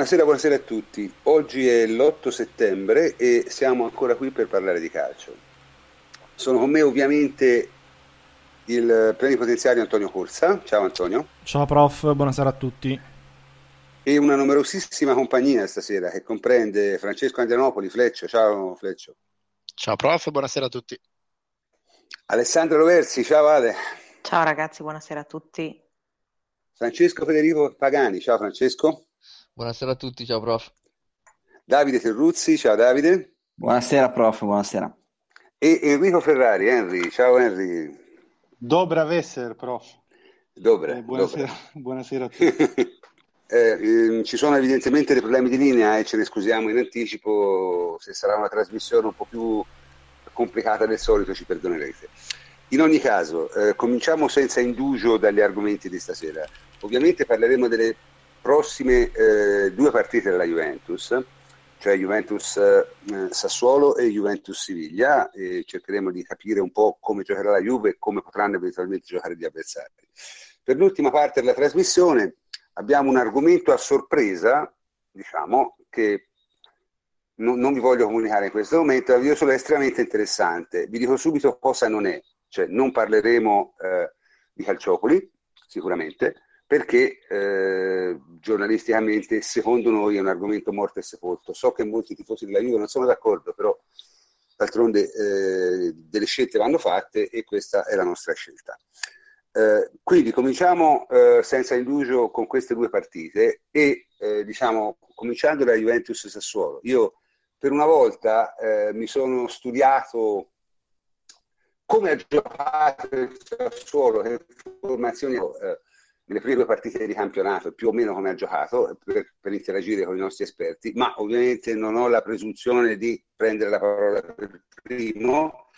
Buonasera, buonasera a tutti. Oggi è l'8 settembre e siamo ancora qui per parlare di calcio. Sono con me ovviamente il plenipotenziario Antonio Corsa. Ciao Antonio. Ciao prof, buonasera a tutti. E una numerosissima compagnia stasera che comprende Francesco Andrianopoli, Fleccio. Ciao Fleccio. Ciao prof, buonasera a tutti. Alessandro Roversi, ciao Ale. Ciao ragazzi, buonasera a tutti. Francesco Federico Pagani, ciao Francesco. Buonasera a tutti, ciao prof. Davide Terruzzi, ciao Davide. Buonasera prof, buonasera. E Enrico Ferrari, Henry, ciao Henry. Dobra vesser, prof. Dobra, eh, buonasera, dobra. buonasera, a tutti. eh, eh, ci sono evidentemente dei problemi di linea e ce ne scusiamo in anticipo, se sarà una trasmissione un po' più complicata del solito ci perdonerete. In ogni caso, eh, cominciamo senza indugio dagli argomenti di stasera. Ovviamente parleremo delle prossime eh, due partite della Juventus, cioè Juventus eh, Sassuolo e Juventus Siviglia, e cercheremo di capire un po' come giocherà la Juve e come potranno eventualmente giocare gli avversari. Per l'ultima parte della trasmissione abbiamo un argomento a sorpresa, diciamo, che non, non vi voglio comunicare in questo momento, io sono estremamente interessante. Vi dico subito cosa non è, cioè non parleremo eh, di calciopoli, sicuramente, perché eh, giornalisticamente secondo noi è un argomento morto e sepolto. So che molti tifosi della Juve non sono d'accordo, però d'altronde eh, delle scelte vanno fatte e questa è la nostra scelta. Eh, quindi cominciamo eh, senza indugio con queste due partite e eh, diciamo cominciando da Juventus Sassuolo. Io per una volta eh, mi sono studiato come ha giocato il Sassuolo, che formazioni nelle prime due partite di campionato, più o meno come ha giocato, per, per, interagire con i nostri esperti, ma ovviamente non ho la presunzione di prendere la parola per primo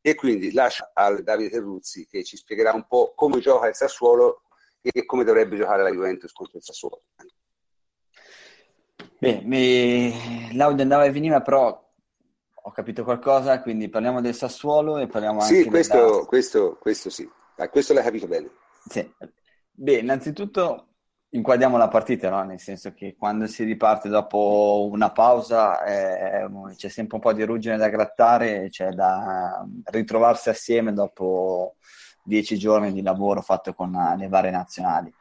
e quindi lascio al Davide Terruzzi che ci spiegherà un po' come gioca il Sassuolo e come dovrebbe giocare la Juventus contro il Sassuolo. Beh, mi... l'audio andava e veniva, però ho capito qualcosa, quindi parliamo del Sassuolo e parliamo anche Sì, questo, della... questo, questo sì, questo l'hai capito bene. Sì. Beh, innanzitutto inquadriamo la partita, no? nel senso che quando si riparte dopo una pausa eh, c'è sempre un po' di ruggine da grattare, c'è da ritrovarsi assieme dopo dieci giorni di lavoro fatto con le varie nazionali.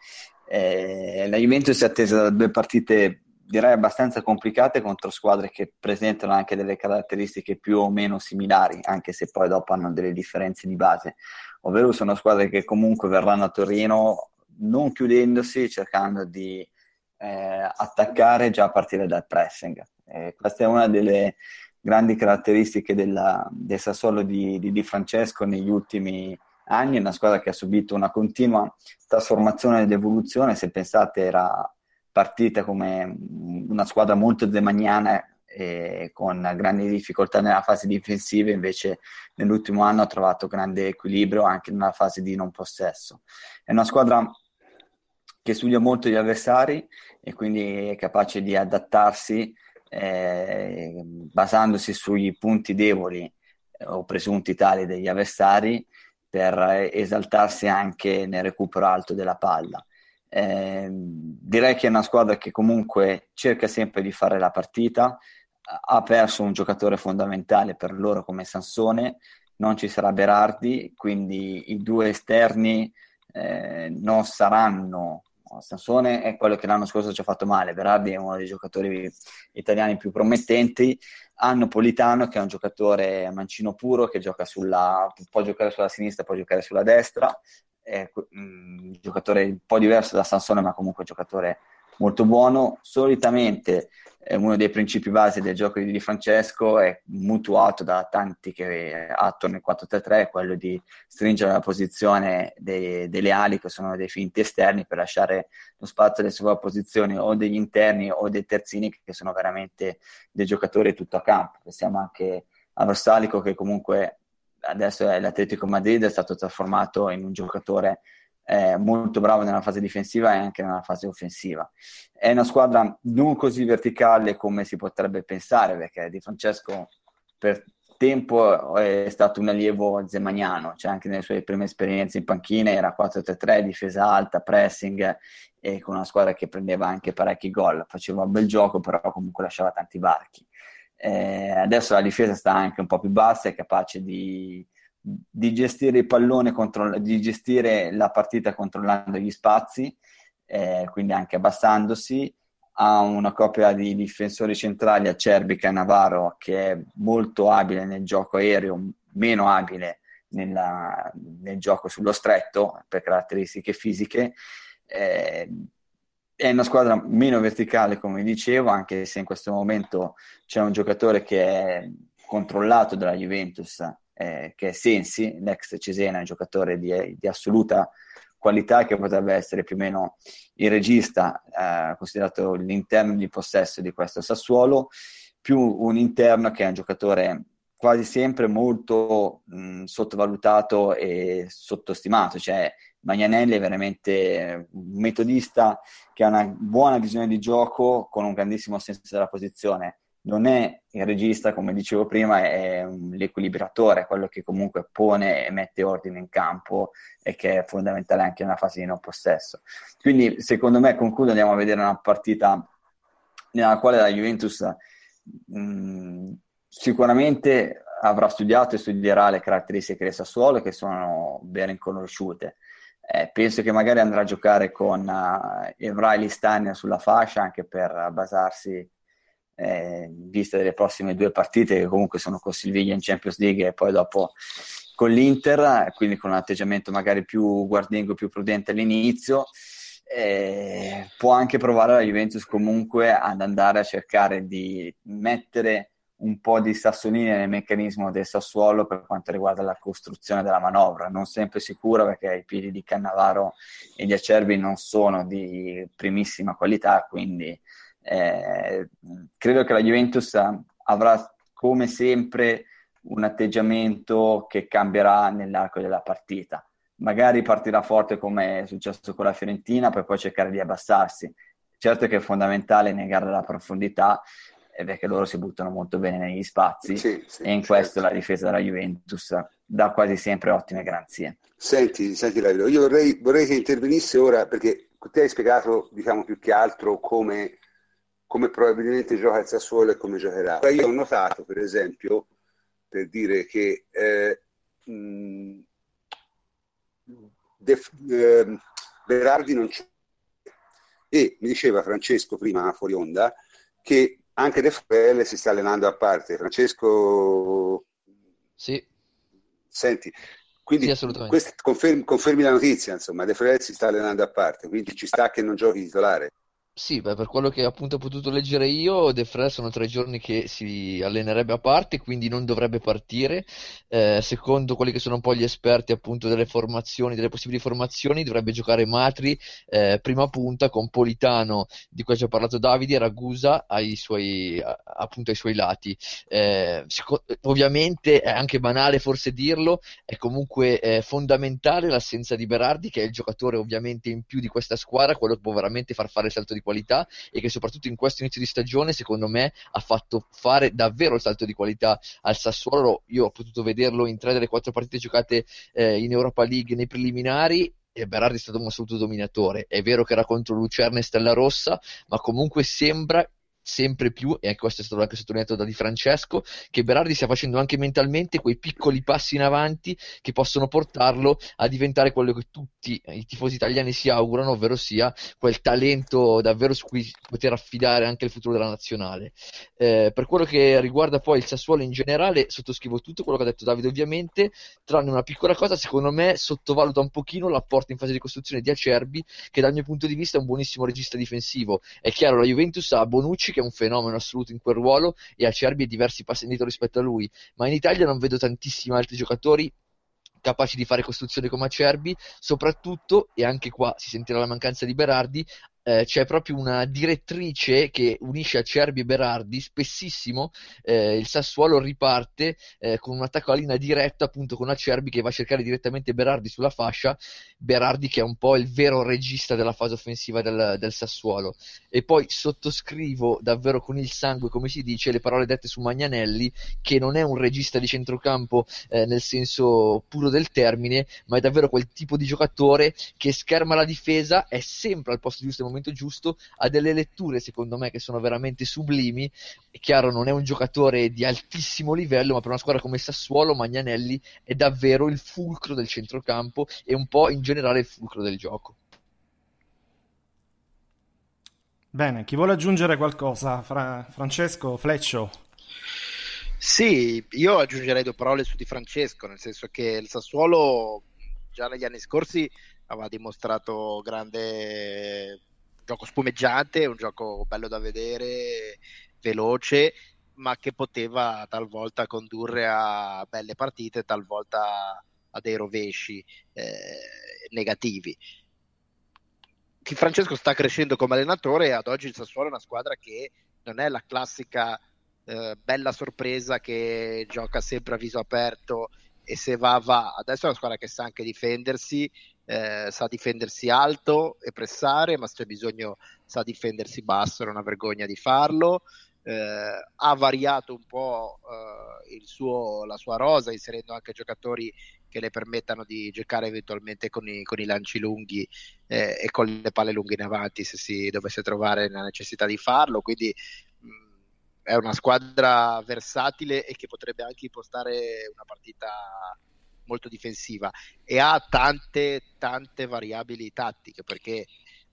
Eh, la Juventus è attesa da due partite direi abbastanza complicate contro squadre che presentano anche delle caratteristiche più o meno similari, anche se poi dopo hanno delle differenze di base ovvero sono squadre che comunque verranno a Torino non chiudendosi, cercando di eh, attaccare già a partire dal pressing. Eh, questa è una delle grandi caratteristiche della, del Sassuolo di, di, di, Francesco negli ultimi anni, una squadra che ha subito una continua trasformazione ed evoluzione, se pensate era partita come una squadra molto zemagnana e con grandi difficoltà nella fase difensiva, invece nell'ultimo anno ha trovato grande equilibrio anche nella fase di non possesso. È una squadra che studia molto gli avversari e quindi è capace di adattarsi eh, basandosi sui punti deboli eh, o presunti tali degli avversari per esaltarsi anche nel recupero alto della palla. Eh, direi che è una squadra che comunque cerca sempre di fare la partita, ha perso un giocatore fondamentale per loro come Sansone, non ci sarà Berardi, quindi i due esterni eh, non saranno. Sansone è quello che l'anno scorso ci ha fatto male, Berardi è uno dei giocatori italiani più promettenti. Hanno Politano che è un giocatore mancino puro che gioca sulla, può giocare sulla sinistra, può giocare sulla destra. È un giocatore un po' diverso da Sansone, ma comunque un giocatore molto buono. Solitamente eh, uno dei principi base del gioco di Di Francesco è mutuato da tanti che attuano il 4-3-3, quello di stringere la posizione dei, delle ali che sono dei finti esterni per lasciare lo spazio alle sue posizioni o degli interni o dei terzini che sono veramente dei giocatori tutto a campo. Pensiamo anche a Versalico che comunque adesso è l'Atletico Madrid, è stato trasformato in un giocatore è molto bravo nella fase difensiva e anche nella fase offensiva. È una squadra non così verticale come si potrebbe pensare, perché Di Francesco per tempo è stato un allievo zemaniano, cioè anche nelle sue prime esperienze in panchina era 4-3-3, difesa alta, pressing e con una squadra che prendeva anche parecchi gol, faceva un bel gioco però comunque lasciava tanti varchi. Eh, adesso la difesa sta anche un po' più bassa, è capace di, di gestire il pallone, controll- di gestire la partita controllando gli spazi, eh, quindi anche abbassandosi ha una coppia di difensori centrali, Acerbica e Navarro, che è molto abile nel gioco aereo, meno abile nella, nel gioco sullo stretto per caratteristiche fisiche. Eh, è una squadra meno verticale, come dicevo, anche se in questo momento c'è un giocatore che è controllato dalla Juventus, eh, che è Sensi, l'ex Cesena, un giocatore di, di assoluta qualità che potrebbe essere più o meno il regista, eh, considerato l'interno di possesso di questo Sassuolo, più un interno che è un giocatore quasi sempre molto mh, sottovalutato e sottostimato, cioè Magnanelli è veramente un metodista che ha una buona visione di gioco con un grandissimo senso della posizione non è il regista, come dicevo prima, è l'equilibratore, quello che comunque pone e mette ordine in campo e che è fondamentale anche nella fase di non possesso. Quindi, secondo me, concludo, andiamo a vedere una partita nella quale la Juventus mh, sicuramente avrà studiato e studierà le caratteristiche del Sassuolo che sono ben riconosciute. Eh, penso che magari andrà a giocare con uh, Evra e Listania sulla fascia anche per basarsi eh, vista delle prossime due partite che comunque sono con Silviglia in Champions League e poi dopo con l'Inter, quindi con un atteggiamento magari più guardingo, più prudente all'inizio. Eh, può anche provare la Juventus comunque ad andare a cercare di mettere un po' di sassolini nel meccanismo del Sassuolo per quanto riguarda la costruzione della manovra. Non sempre sicura perché i piedi di Cannavaro e di Acerbi non sono di primissima qualità, quindi eh, credo che la Juventus avrà come sempre un atteggiamento che cambierà nell'arco della partita. Magari partirà forte come è successo con la Fiorentina per poi cercare di abbassarsi. Certo che è fondamentale negare la profondità eh, perché loro si buttano molto bene negli spazi sì, sì, e in certo. questo la difesa della Juventus dà quasi sempre ottime garanzie. Senti, senti Lavilo, io vorrei, vorrei che intervenisse ora perché te hai spiegato diciamo più che altro come come probabilmente gioca il Sassuolo e come giocherà. Io ho notato, per esempio, per dire che eh, mh, Def, eh, Berardi non c'è. E mi diceva Francesco prima, fuori onda, che anche De Frel si sta allenando a parte. Francesco... Sì. Senti, quindi sì, confermi, confermi, la notizia, insomma, De Frel si sta allenando a parte, quindi ci sta che non giochi titolare. Sì, beh, per quello che appunto ho potuto leggere io, De Frel sono tre giorni che si allenerebbe a parte, quindi non dovrebbe partire. Eh, secondo quelli che sono un po' gli esperti appunto delle formazioni, delle possibili formazioni, dovrebbe giocare Matri eh, prima punta con Politano, di cui ha già parlato Davide, e Ragusa ai suoi, appunto ai suoi lati. Eh, seco- ovviamente è anche banale forse dirlo, è comunque eh, fondamentale l'assenza di Berardi, che è il giocatore ovviamente in più di questa squadra, quello che può veramente far fare il salto di qualità e che soprattutto in questo inizio di stagione secondo me ha fatto fare davvero il salto di qualità al Sassuolo. Io ho potuto vederlo in tre delle quattro partite giocate eh, in Europa League nei preliminari e Berardi è stato un assoluto dominatore. È vero che era contro Lucerna e Stella Rossa, ma comunque sembra sempre più, e anche questo è stato anche sottolineato da Di Francesco, che Berardi stia facendo anche mentalmente quei piccoli passi in avanti che possono portarlo a diventare quello che tutti i tifosi italiani si augurano, ovvero sia quel talento davvero su cui poter affidare anche il futuro della nazionale. Eh, per quello che riguarda poi il Sassuolo in generale, sottoscrivo tutto quello che ha detto Davide ovviamente, tranne una piccola cosa, secondo me sottovaluta un pochino l'apporto in fase di costruzione di Acerbi, che dal mio punto di vista è un buonissimo regista difensivo. È chiaro, la Juventus ha Bonucci che è un fenomeno assoluto in quel ruolo e Acerbi è diversi passi indietro rispetto a lui, ma in Italia non vedo tantissimi altri giocatori capaci di fare costruzione come Acerbi, soprattutto, e anche qua si sentirà la mancanza di Berardi, eh, c'è proprio una direttrice che unisce Acerbi e Berardi. Spessissimo eh, il Sassuolo riparte eh, con un attacco a linea diretta, appunto con Acerbi che va a cercare direttamente Berardi sulla fascia. Berardi che è un po' il vero regista della fase offensiva del, del Sassuolo. E poi sottoscrivo davvero con il sangue, come si dice, le parole dette su Magnanelli, che non è un regista di centrocampo eh, nel senso puro del termine, ma è davvero quel tipo di giocatore che scherma la difesa, è sempre al posto giusto momento giusto, ha delle letture secondo me che sono veramente sublimi. È chiaro, non è un giocatore di altissimo livello, ma per una squadra come Sassuolo, Magnanelli è davvero il fulcro del centrocampo e un po' in generale il fulcro del gioco. Bene, chi vuole aggiungere qualcosa? Fra- Francesco, Fleccio? Sì, io aggiungerei due parole su di Francesco, nel senso che il Sassuolo già negli anni scorsi aveva dimostrato grande gioco spumeggiante, un gioco bello da vedere, veloce, ma che poteva talvolta condurre a belle partite, talvolta a dei rovesci eh, negativi. Di Francesco sta crescendo come allenatore e ad oggi il Sassuolo è una squadra che non è la classica eh, bella sorpresa che gioca sempre a viso aperto e se va va. Adesso è una squadra che sa anche difendersi eh, sa difendersi alto e pressare, ma se c'è bisogno sa difendersi basso, non ha vergogna di farlo. Eh, ha variato un po' eh, suo, la sua rosa, inserendo anche giocatori che le permettano di giocare eventualmente con i, con i lanci lunghi eh, e con le palle lunghe in avanti se si dovesse trovare la necessità di farlo. Quindi mh, è una squadra versatile e che potrebbe anche impostare una partita molto difensiva e ha tante, tante variabili tattiche perché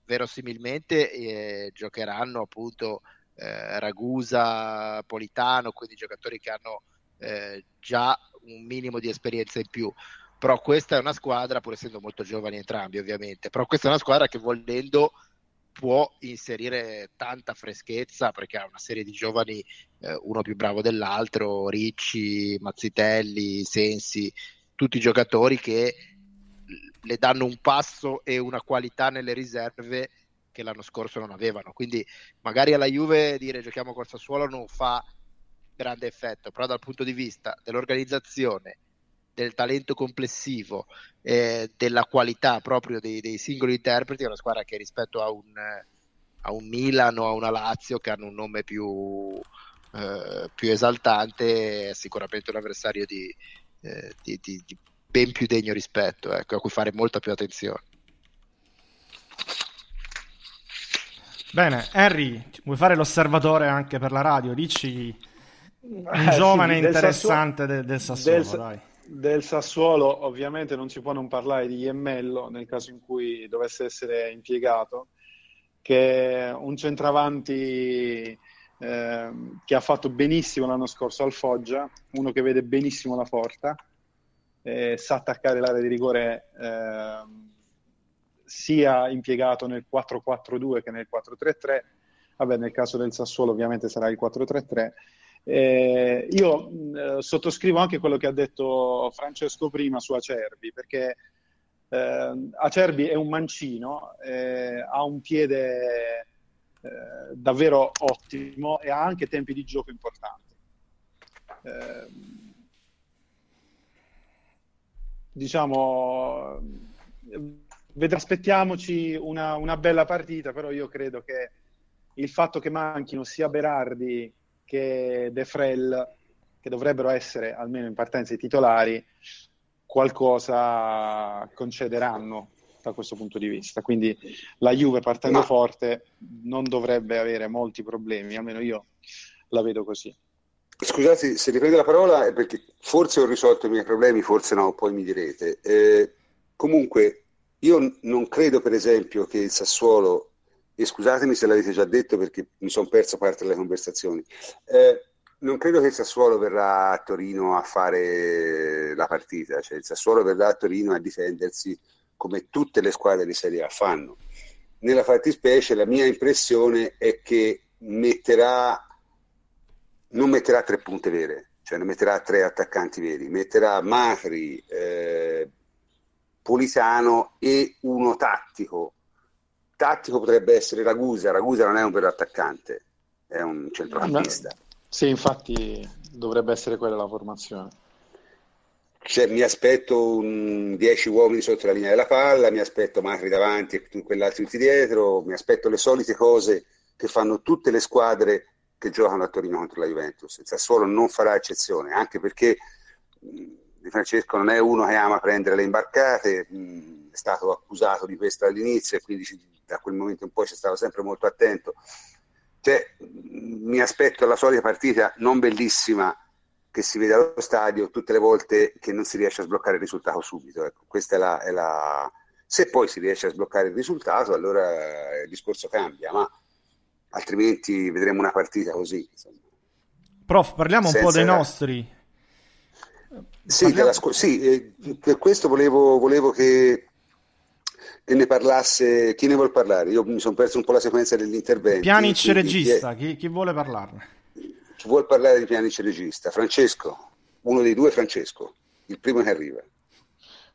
verosimilmente eh, giocheranno appunto eh, Ragusa, Politano, quindi giocatori che hanno eh, già un minimo di esperienza in più. Però questa è una squadra, pur essendo molto giovani entrambi ovviamente, però questa è una squadra che volendo può inserire tanta freschezza perché ha una serie di giovani, eh, uno più bravo dell'altro, Ricci, Mazzitelli, Sensi, tutti i giocatori che le danno un passo e una qualità nelle riserve che l'anno scorso non avevano. Quindi magari alla Juve dire giochiamo col Sassuolo non fa grande effetto, però dal punto di vista dell'organizzazione, del talento complessivo, eh, della qualità proprio dei, dei, singoli interpreti, è una squadra che rispetto a un, a un Milan o a una Lazio che hanno un nome più, eh, più esaltante è sicuramente un avversario di, eh, di, di, di, ben più degno rispetto, ecco, a cui fare molta più attenzione. Bene, Henry, vuoi fare l'osservatore anche per la radio? Dici un eh, giovane sì, interessante Sassuolo, del, del Sassuolo, del, dai. Del Sassuolo ovviamente non si può non parlare di Iemmello nel caso in cui dovesse essere impiegato, che è un centravanti eh, che ha fatto benissimo l'anno scorso al Foggia, uno che vede benissimo la porta, eh, sa attaccare l'area di rigore eh, sia impiegato nel 4-4-2 che nel 4-3-3, vabbè nel caso del Sassuolo ovviamente sarà il 4-3-3. Eh, io sottoscrivo anche quello che ha detto Francesco prima su Acerbi, perché eh, Acerbi è un mancino, eh, ha un piede eh, davvero ottimo e ha anche tempi di gioco importanti. Eh, diciamo, ved- aspettiamoci una, una, bella partita, però io credo che il fatto che manchino sia Berardi che De Frel, che dovrebbero essere almeno in partenza i titolari, qualcosa concederanno da questo punto di vista. Quindi la Juve partendo Ma... forte non dovrebbe avere molti problemi, almeno io la vedo così. Scusate se riprendo la parola è perché forse ho risolto i miei problemi, forse no, poi mi direte. Eh, comunque, io non credo per esempio che il Sassuolo, e scusatemi se l'avete già detto perché mi sono perso parte delle conversazioni, eh, non credo che il Sassuolo verrà a Torino a fare la partita, cioè il Sassuolo verrà a Torino a difendersi come tutte le squadre di Serie A fanno. Nella fattispecie la mia impressione è che metterà, non metterà tre punte vere, cioè non metterà tre attaccanti veri, metterà Macri, eh, Politano e uno tattico tattico potrebbe essere Ragusa, Ragusa non è un vero attaccante, è un centrocampista. Sì, infatti dovrebbe essere quella la formazione. Cioè, mi aspetto 10 uomini sotto la linea della palla, mi aspetto Matri davanti e quell'altro tutti dietro, mi aspetto le solite cose che fanno tutte le squadre che giocano a Torino contro la Juventus. Il Sassuolo non farà eccezione, anche perché Di Francesco non è uno che ama prendere le imbarcate, è stato accusato di questo all'inizio e quindi da quel momento in poi c'è stato sempre molto attento. Cioè, mi aspetto la solita partita non bellissima che si vede allo stadio tutte le volte che non si riesce a sbloccare il risultato subito. Ecco, questa è la, è la... Se poi si riesce a sbloccare il risultato, allora il discorso cambia, ma altrimenti vedremo una partita così. Insomma. Prof, parliamo Senza... un po' dei nostri. Sì, parliamo... scu- sì eh, per questo volevo, volevo che ne parlasse chi ne vuole parlare. Io mi sono perso un po' la sequenza degli interventi. Pianic regista, chi, chi, vuole parlarne? Chi vuole parlare di Pianic regista? Francesco, uno dei due Francesco, il primo che arriva.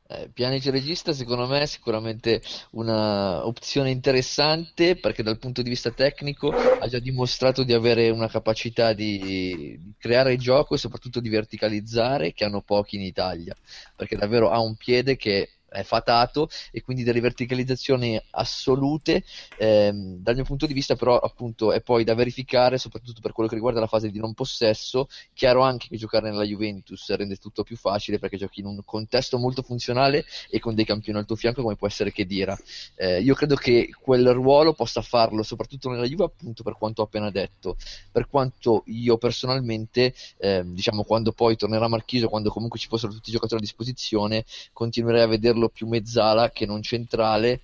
Eh, Pianic regista secondo me è sicuramente un'opzione interessante perché dal punto di vista tecnico ha già dimostrato di avere una capacità di, di creare gioco e soprattutto di verticalizzare che hanno pochi in Italia perché davvero ha un piede che è fatato e quindi delle verticalizzazioni assolute ehm, dal mio punto di vista però appunto è poi da verificare soprattutto per quello che riguarda la fase di non possesso. Chiaro anche che giocare nella Juventus rende tutto più facile perché giochi in un contesto molto funzionale e con dei campioni al tuo fianco come può essere Kedira eh, io credo che quel ruolo possa farlo soprattutto nella Juve appunto per quanto ho appena detto. Per quanto io personalmente eh, diciamo quando poi tornerà Marchisio quando comunque ci fossero tutti i giocatori a disposizione continuerei a vederlo vederlo più mezzala che non centrale,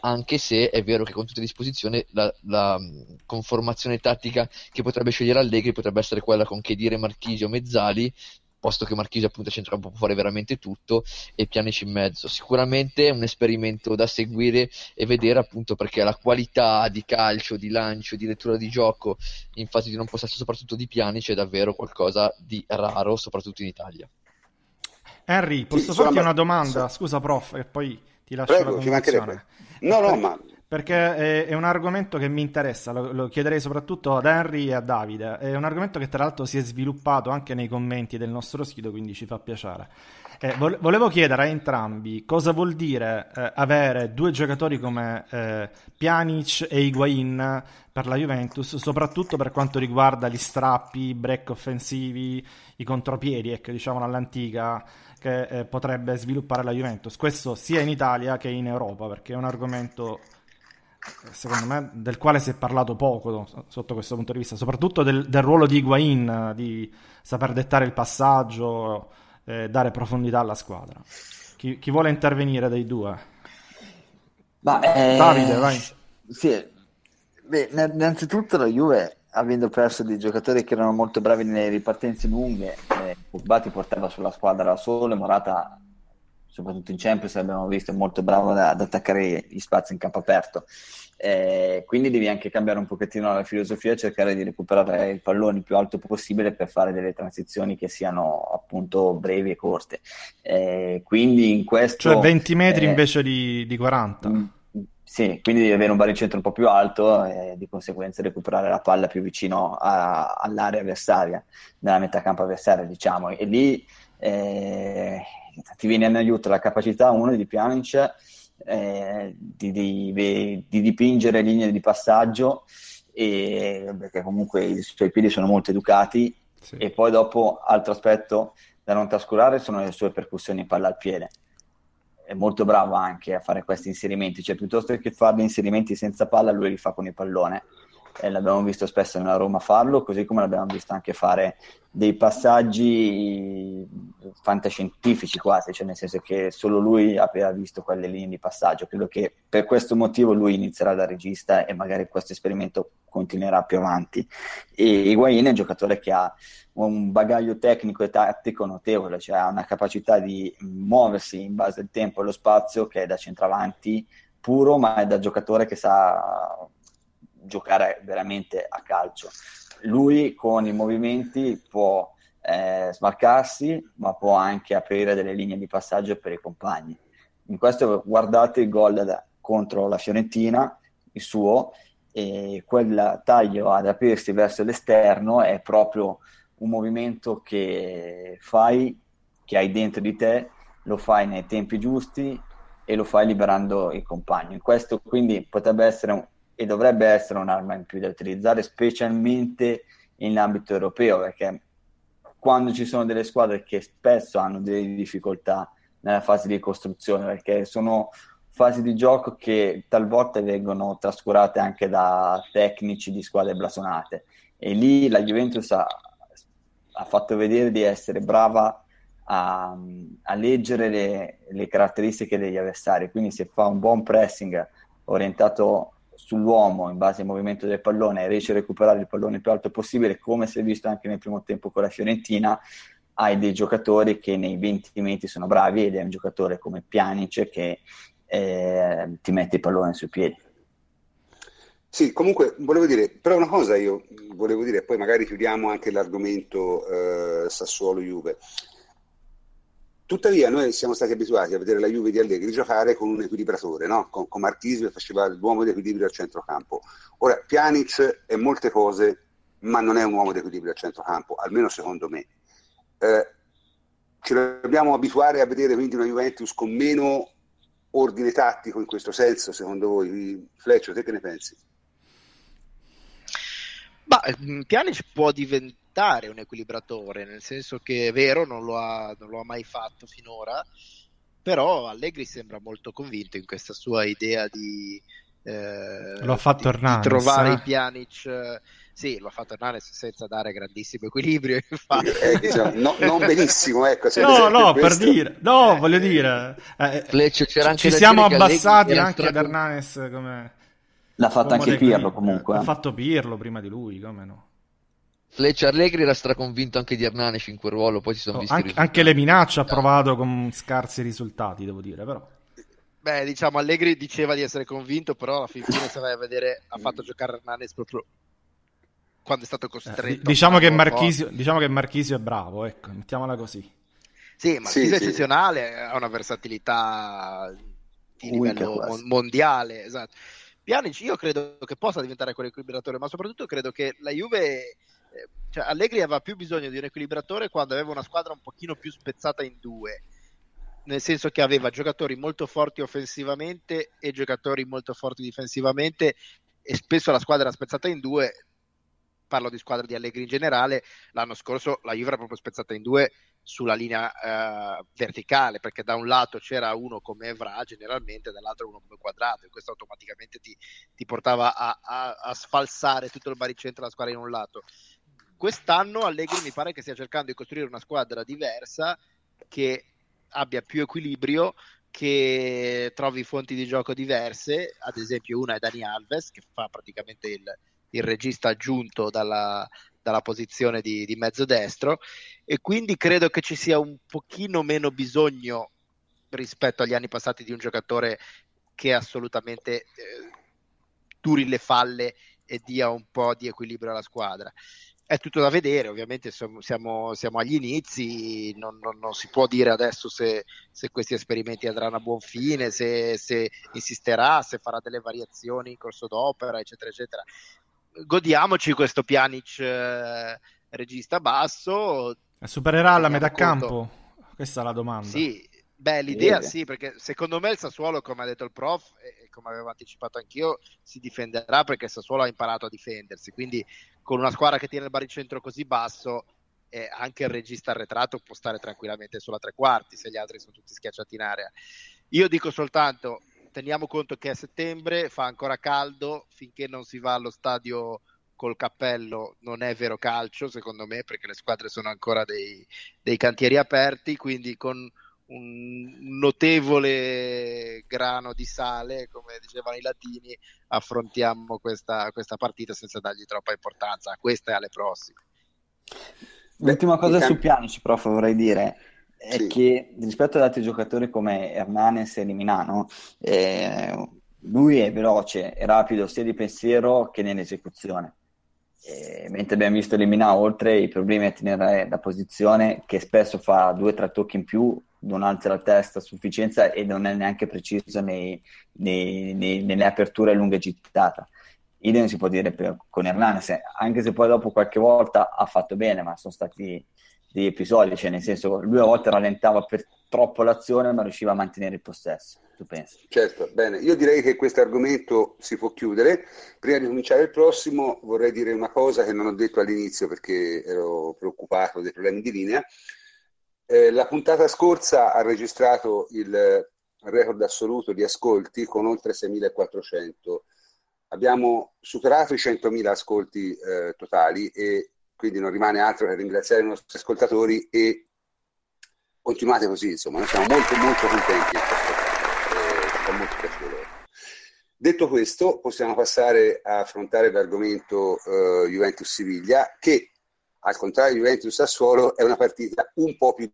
anche se è vero che con tutte a disposizione la, la conformazione tattica che potrebbe scegliere Allegri potrebbe essere quella con Chedire, Marchisio, Mezzali, posto che Marchisio appunto a centrocampo può fare veramente tutto e Pianici in mezzo. Sicuramente è un esperimento da seguire e vedere appunto perché la qualità di calcio, di lancio, di lettura di gioco in fase di non possesso soprattutto di Pianici è davvero qualcosa di raro, soprattutto in Italia. Henry, posso sì, farti una domanda? Scusa, prof, e poi ti lascio Prego, la condizione. No, no, ma... Perché è, è, un argomento che mi interessa, lo, lo, chiederei soprattutto ad Henry e a Davide. È un argomento che tra l'altro si è sviluppato anche nei commenti del nostro sito, quindi ci fa piacere. Eh, volevo chiedere a entrambi cosa vuol dire eh, avere due giocatori come eh, Pjanic e Higuain per la Juventus, soprattutto per quanto riguarda gli strappi, i break offensivi, i contropiedi, ecco, diciamo all'antica che eh, potrebbe sviluppare la Juventus. Questo sia in Italia che in Europa, perché è un argomento secondo me del quale si è parlato poco sotto questo punto di vista, soprattutto del, del ruolo di Higuain, di saper dettare il passaggio, eh, dare profondità alla squadra. Chi, chi, vuole intervenire dei due? Ma, eh, Davide, vai. Sì, Beh, innanzitutto la Juve avendo perso dei giocatori che erano molto bravi nelle ripartenze lunghe, eh, Pogba ti portava sulla squadra da solo Morata, soprattutto in Champions, abbiamo visto, è molto bravo ad attaccare gli spazi in campo aperto. Eh, quindi devi anche cambiare un pochettino la filosofia e cercare di recuperare il pallone il più alto possibile per fare delle transizioni che siano appunto brevi e corte. Eh, quindi in questo... Cioè 20 metri eh, invece di, di 40. Mh, sì, quindi devi avere un baricentro un po' più alto e di conseguenza recuperare la palla più vicino a, all'area avversaria, nella metà campo avversaria, diciamo. E lì eh, ti viene in aiuto la capacità, uno, di Pjanic eh, di, di, di, dipingere linee di passaggio, e, perché comunque i suoi piedi sono molto educati. Sì. E poi dopo, altro aspetto da non trascurare sono le sue percussioni in palla al piede è molto bravo anche a fare questi inserimenti, cioè piuttosto che fare inserimenti senza palla, lui li fa con il pallone. E l'abbiamo visto spesso nella Roma farlo, così come l'abbiamo visto anche fare dei passaggi fantascientifici quasi, cioè nel senso che solo lui aveva visto quelle linee di passaggio. Credo che per questo motivo lui inizierà da regista e magari questo esperimento continuerà più avanti. E Higuain è un giocatore che ha un bagaglio tecnico e tattico notevole, cioè ha una capacità di muoversi in base al tempo e allo spazio che è da centravanti puro, ma è da giocatore che sa giocare veramente a calcio. Lui con i movimenti può eh, smarcarsi, ma può anche aprire delle linee di passaggio per i compagni. In questo guardate il gol contro la Fiorentina, il suo e quel taglio ad aprirsi verso l'esterno è proprio un movimento che fai, che hai dentro di te, lo fai nei tempi giusti e lo fai liberando il compagno. Questo quindi potrebbe essere un, e dovrebbe essere un'arma in più da utilizzare, specialmente in ambito europeo, perché quando ci sono delle squadre che spesso hanno delle difficoltà nella fase di costruzione, perché sono fasi di gioco che talvolta vengono trascurate anche da tecnici di squadre blasonate. E lì la Juventus ha, ha fatto vedere di essere brava a, a leggere le, le, caratteristiche degli avversari. Quindi, se fa un buon pressing orientato sull'uomo in base al movimento del pallone e riesce a recuperare il pallone più alto possibile, come si è visto anche nel primo tempo con la Fiorentina, hai dei giocatori che nei 20 metri sono bravi ed è un giocatore come Pjanic che eh, ti mette il pallone sui piedi. Sì, comunque volevo dire, però una cosa io volevo dire, poi magari chiudiamo anche l'argomento eh, Sassuolo-Juve. Tuttavia noi siamo stati abituati a vedere la Juve di Allegri giocare con un equilibratore, no? con, con Marchisio che faceva l'uomo di equilibrio al centrocampo. Ora, Pjanic è molte cose, ma non è un uomo di equilibrio al centrocampo, almeno secondo me. Eh, ci dobbiamo abituare a vedere quindi una Juventus con meno ordine tattico in questo senso, secondo voi? Fleccio, te che ne pensi? Ma Pjanic può diventare un equilibratore, nel senso che è vero, non lo ha, non lo ha mai fatto finora, però Allegri sembra molto convinto in questa sua idea di, eh, lo ha fatto di, Hernanes, di trovare eh? i Pjanic sì, lo ha fatto Hernanes senza dare grandissimo equilibrio eh, diciamo, no, non benissimo ecco, no no per dire no eh, voglio dire eh, Fleccio, c'era ci siamo abbassati anche ad Hernanes come L'ha fatto anche Pirlo comunque. L'ha fatto Pirlo prima di lui, come no? Fleccia Allegri era straconvinto anche di Hernanes in quel ruolo, poi si sono oh, visti anche, anche, le minacce ha provato con scarsi risultati, devo dire, però. Beh, diciamo, Allegri diceva di essere convinto, però alla fine se vai a vedere ha fatto giocare Hernanes proprio quando è stato costretto. Eh, diciamo, che Marchisio, diciamo, che Marchisio, è bravo, ecco, mettiamola così. Sì, Marchisio sì, è eccezionale, sì. ha una versatilità di livello mondiale, esatto. Pjanic io credo che possa diventare quell'equilibratore, ma soprattutto credo che la Juve, eh, cioè Allegri aveva più bisogno di un equilibratore quando aveva una squadra un pochino più spezzata in due, nel senso che aveva giocatori molto forti offensivamente e giocatori molto forti difensivamente e spesso la squadra era spezzata in due, parlo di squadra di Allegri in generale, l'anno scorso la Juve era proprio spezzata in due sulla linea eh, verticale, perché da un lato c'era uno come Evra generalmente, dall'altro uno come Quadrato, e questo automaticamente ti, ti portava a, a, a, sfalsare tutto il baricentro della squadra in un lato. Quest'anno Allegri mi pare che stia cercando di costruire una squadra diversa che abbia più equilibrio, che trovi fonti di gioco diverse, ad esempio una è Dani Alves che fa praticamente il, il regista aggiunto dalla, dalla posizione di, di mezzo destro e quindi credo che ci sia un pochino meno bisogno rispetto agli anni passati di un giocatore che assolutamente eh, duri le falle e dia un po' di equilibrio alla squadra. È tutto da vedere, ovviamente siamo, siamo, agli inizi, non, non, non, si può dire adesso se, se, questi esperimenti andranno a buon fine, se, se insisterà, se farà delle variazioni in corso d'opera, eccetera, eccetera godiamoci questo Pjanic eh, regista basso. Supererà la metà campo? Questa è la domanda. Sì, beh, l'idea sì, perché secondo me il Sassuolo, come ha detto il prof, e come avevo anticipato anch'io, si difenderà perché il Sassuolo ha imparato a difendersi. Quindi con una squadra che tiene il baricentro così basso, eh, anche il regista arretrato può stare tranquillamente sulla tre quarti se gli altri sono tutti schiacciati in area. Io dico soltanto, teniamo conto che a settembre fa ancora caldo, finché non si va allo stadio col cappello non è vero calcio, secondo me, perché le squadre sono ancora dei, dei cantieri aperti, quindi con un notevole grano di sale, come dicevano i latini, affrontiamo questa, questa partita senza dargli troppa importanza. A questa e alle prossime. L'ultima cosa su Pianici, prof, vorrei dire è sì. che rispetto ad altri giocatori come Hernanes e Liminano, eh, lui è veloce e rapido sia di pensiero che nell'esecuzione. E, mentre abbiamo visto Liminano, oltre i problemi a tenere la posizione, che spesso fa due o tre tocchi in più, non alza la testa a sufficienza e non è neanche preciso nei, nei, nei, nelle aperture a lunga gittata. Idem si può dire per, con Hernanes, anche se poi dopo qualche volta ha fatto bene, ma sono stati degli episodi, cioè nel senso lui a volte rallentava per troppo l'azione ma riusciva a mantenere il possesso. Tu pensi? Certo, bene. Io direi che questo argomento si può chiudere. Prima di cominciare il prossimo vorrei dire una cosa che non ho detto all'inizio perché ero preoccupato dei problemi di linea. Eh, la puntata scorsa ha registrato il record assoluto di ascolti con oltre 6.400. Abbiamo superato i 100.000 ascolti eh, totali e quindi non rimane altro che ringraziare i nostri ascoltatori e continuate così, insomma, noi siamo molto molto contenti di questo, eh, fa molto piacere. Detto questo, possiamo passare a affrontare l'argomento eh, Juventus-Siviglia, che al contrario di Juventus-Sassuolo è una partita un po' più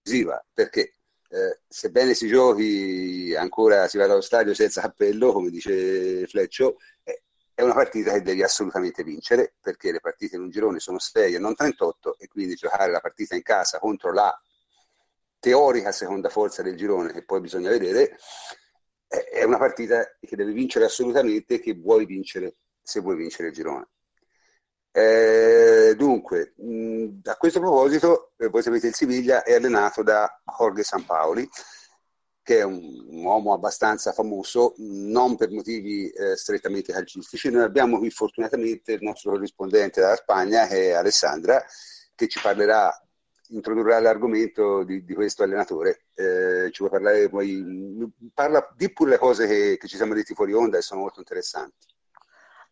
decisiva, perché eh, sebbene si giochi ancora, si vada allo stadio senza cappello, come dice Fleccio, eh, è una partita che devi assolutamente vincere perché le partite in un girone sono 6 e non 38 e quindi giocare la partita in casa contro la teorica seconda forza del girone che poi bisogna vedere è una partita che devi vincere assolutamente che vuoi vincere se vuoi vincere il girone. Eh, dunque, mh, a questo proposito, eh, voi sapete il Siviglia è allenato da Jorge Sampaoli che è un, un, uomo abbastanza famoso, non per motivi eh, strettamente calcistici. Noi abbiamo qui fortunatamente il nostro corrispondente dalla Spagna, che è Alessandra, che ci parlerà, introdurrà l'argomento di, di questo allenatore. Eh, ci vuoi parlare poi, parla, di pure le cose che, che ci siamo detti fuori onda e sono molto interessanti.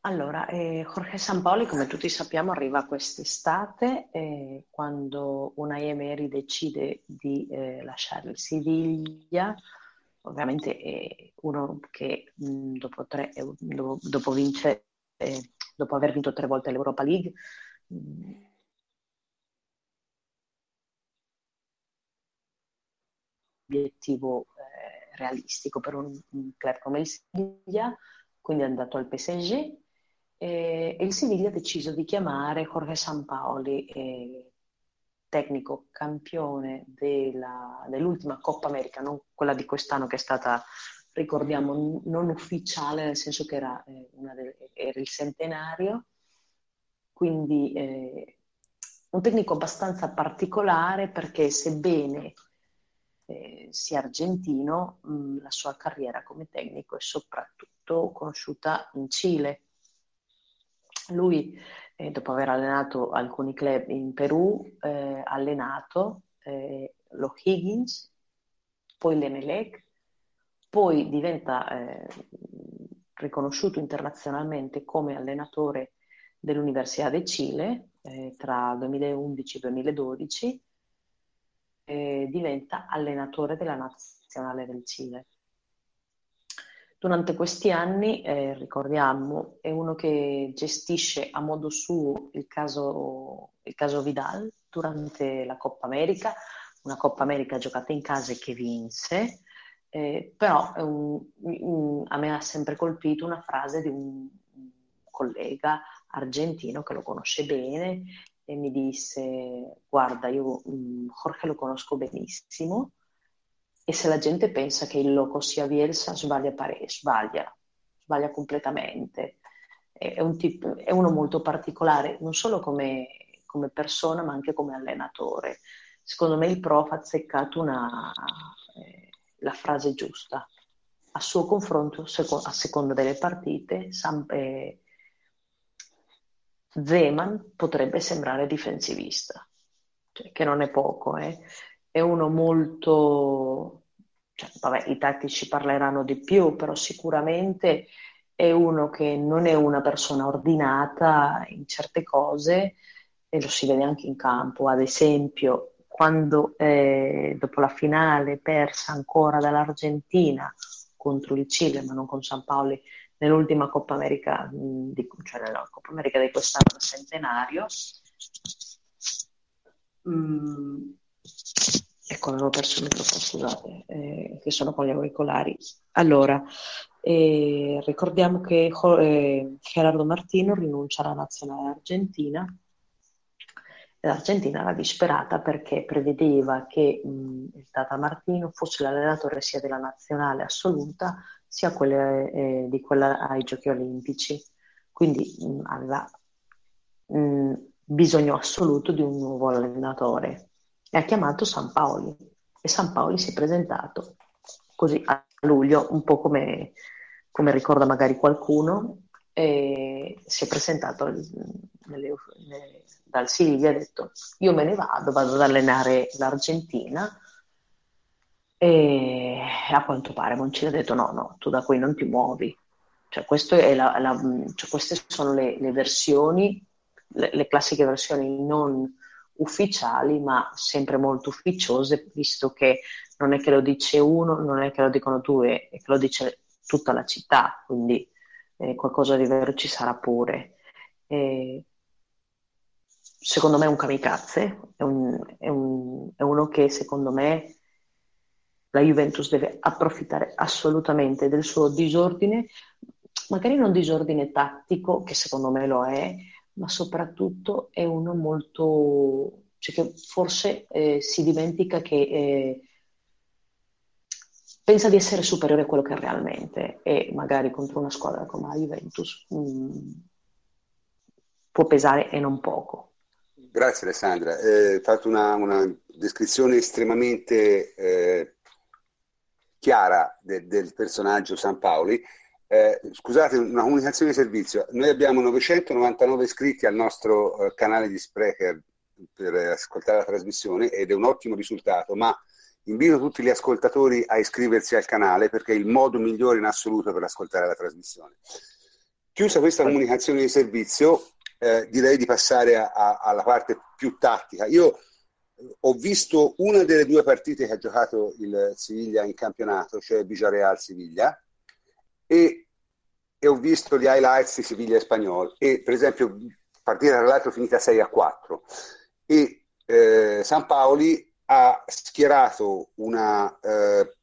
Allora, eh, Jorge Sampaoli, come tutti sappiamo, arriva quest'estate eh, quando Unai Emery decide di eh, lasciare il Siviglia. Ovviamente è uno che mh, dopo, tre, dopo, dopo, vince, eh, dopo aver vinto tre volte l'Europa League, mh, obiettivo eh, realistico per un, un club come il Siviglia, quindi è andato al PSG e, il Siviglia ha deciso di chiamare Jorge Sampaoli, eh, tecnico campione della, dell'ultima Coppa America, non quella di quest'anno che è stata, ricordiamo, non ufficiale, nel senso che era, eh, delle, era il centenario, quindi eh, un tecnico abbastanza particolare perché sebbene eh, sia argentino, mh, la sua carriera come tecnico è soprattutto conosciuta in Cile lui, eh, dopo aver allenato alcuni club in Perù, eh, ha allenato eh, lo Higgins, poi l'Emelec, poi diventa eh, riconosciuto internazionalmente come allenatore dell'Università del Cile eh, tra 2011 e 2012 e diventa allenatore della nazionale del Cile. Durante questi anni, eh, ricordiamo, è uno che gestisce a modo suo il caso, il caso Vidal durante la Coppa America, una Coppa America giocata in casa e che vinse, eh, però un, un, a me ha sempre colpito una frase di un collega argentino che lo conosce bene e mi disse guarda io um, Jorge lo conosco benissimo e se la gente pensa che il loco sia Bielsa, sbaglia, pare- sbaglia, sbaglia completamente. È, un tipo, è, uno molto particolare, non solo come, come, persona, ma anche come allenatore. Secondo me il prof ha azzeccato una, eh, la frase giusta. A suo confronto, seco- a seconda delle partite, Sam, eh, Zeman potrebbe sembrare difensivista, cioè, che non è poco, eh è uno molto, cioè, vabbè, i tattici parleranno di più, però sicuramente è uno che non è una persona ordinata in certe cose e lo si vede anche in campo. Ad esempio, quando eh, dopo la finale persa ancora dall'Argentina contro il Cile, ma non con San Paoli, nell'ultima Coppa America, di, cioè nella Coppa America di quest'anno centenario, mh, Ecco, avevo perso il microfono, scusate, eh, che sono con gli auricolari. Allora, eh, ricordiamo che eh, Gerardo Martino rinuncia alla nazionale argentina L'Argentina era disperata perché prevedeva che mh, il Tata Martino fosse l'allenatore sia della nazionale assoluta sia quelle, eh, di quella ai Giochi Olimpici. Quindi mh, aveva mh, bisogno assoluto di un nuovo allenatore e ha chiamato San Paoli e San Paoli si è presentato così a luglio, un po' come, come ricorda magari qualcuno, si è presentato nelle, nelle, dal Siviglia e ha detto io me ne vado, vado ad allenare l'Argentina e a quanto pare Moncini ha detto no, no, tu da qui non ti muovi. Cioè, la, la, cioè queste sono le, le versioni, le, le, classiche versioni non ufficiali, ma sempre molto ufficiose, visto che non è che lo dice uno, non è che lo dicono due, è che lo dice tutta la città, quindi eh, qualcosa di vero ci sarà pure. E, secondo me è un kamikaze, è, un, è, un, è uno che secondo me la Juventus deve approfittare assolutamente del suo disordine, magari non disordine tattico, che secondo me lo è, ma soprattutto è uno molto, cioè che forse eh, si dimentica che eh, pensa di essere superiore a quello che è realmente e magari contro una squadra come la Juventus mh, mm, può pesare e non poco. Grazie Alessandra, eh, hai fatto una, una descrizione estremamente eh, chiara de, del personaggio San Paoli. Eh, scusate, una comunicazione di servizio. Noi abbiamo 999 iscritti al nostro eh, canale di Sprecher per ascoltare la trasmissione ed è un ottimo risultato, ma Invito tutti gli ascoltatori a iscriversi al canale perché è il modo migliore in assoluto per ascoltare la trasmissione. Chiusa questa comunicazione di servizio, eh, direi di passare a, a, alla parte più tattica. Io eh, ho visto una delle due partite che ha giocato il Siviglia in campionato, cioè Villarreal Siviglia, e, e, ho visto gli highlights di Siviglia e Spagnolo. E per esempio, partita tra l'altro finita 6 a 4. E eh, San Paoli ha schierato una eh,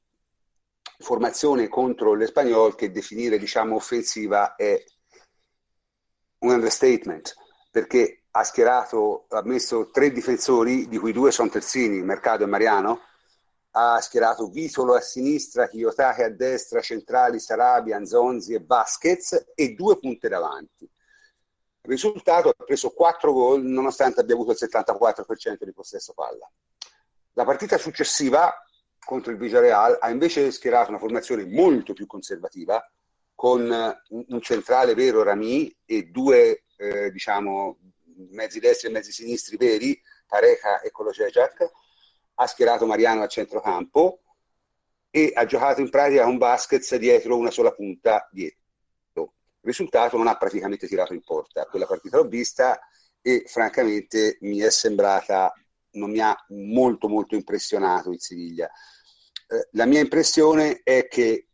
formazione contro l'Espagnol che definire diciamo offensiva è un understatement perché ha schierato, ha messo tre difensori di cui due sono terzini, Mercado e Mariano ha schierato Vitolo a sinistra, Kiyotake a destra, centrali Sarabia, Anzonzi e Vasquez e due punte davanti. Il risultato ha preso quattro gol nonostante abbia avuto il 74% di possesso palla. La partita successiva contro il Villarreal ha invece schierato una formazione molto più conservativa con eh, un centrale vero Rami e due eh, diciamo mezzi destri e mezzi sinistri veri, Pareca e Kolocecek, ha schierato Mariano a centrocampo e ha giocato in pratica con Vasquez dietro una sola punta dietro. Risultato non ha praticamente tirato in porta. Quella partita l'ho vista e francamente mi è sembrata non mi ha molto molto impressionato il Siviglia. Eh, la mia impressione è che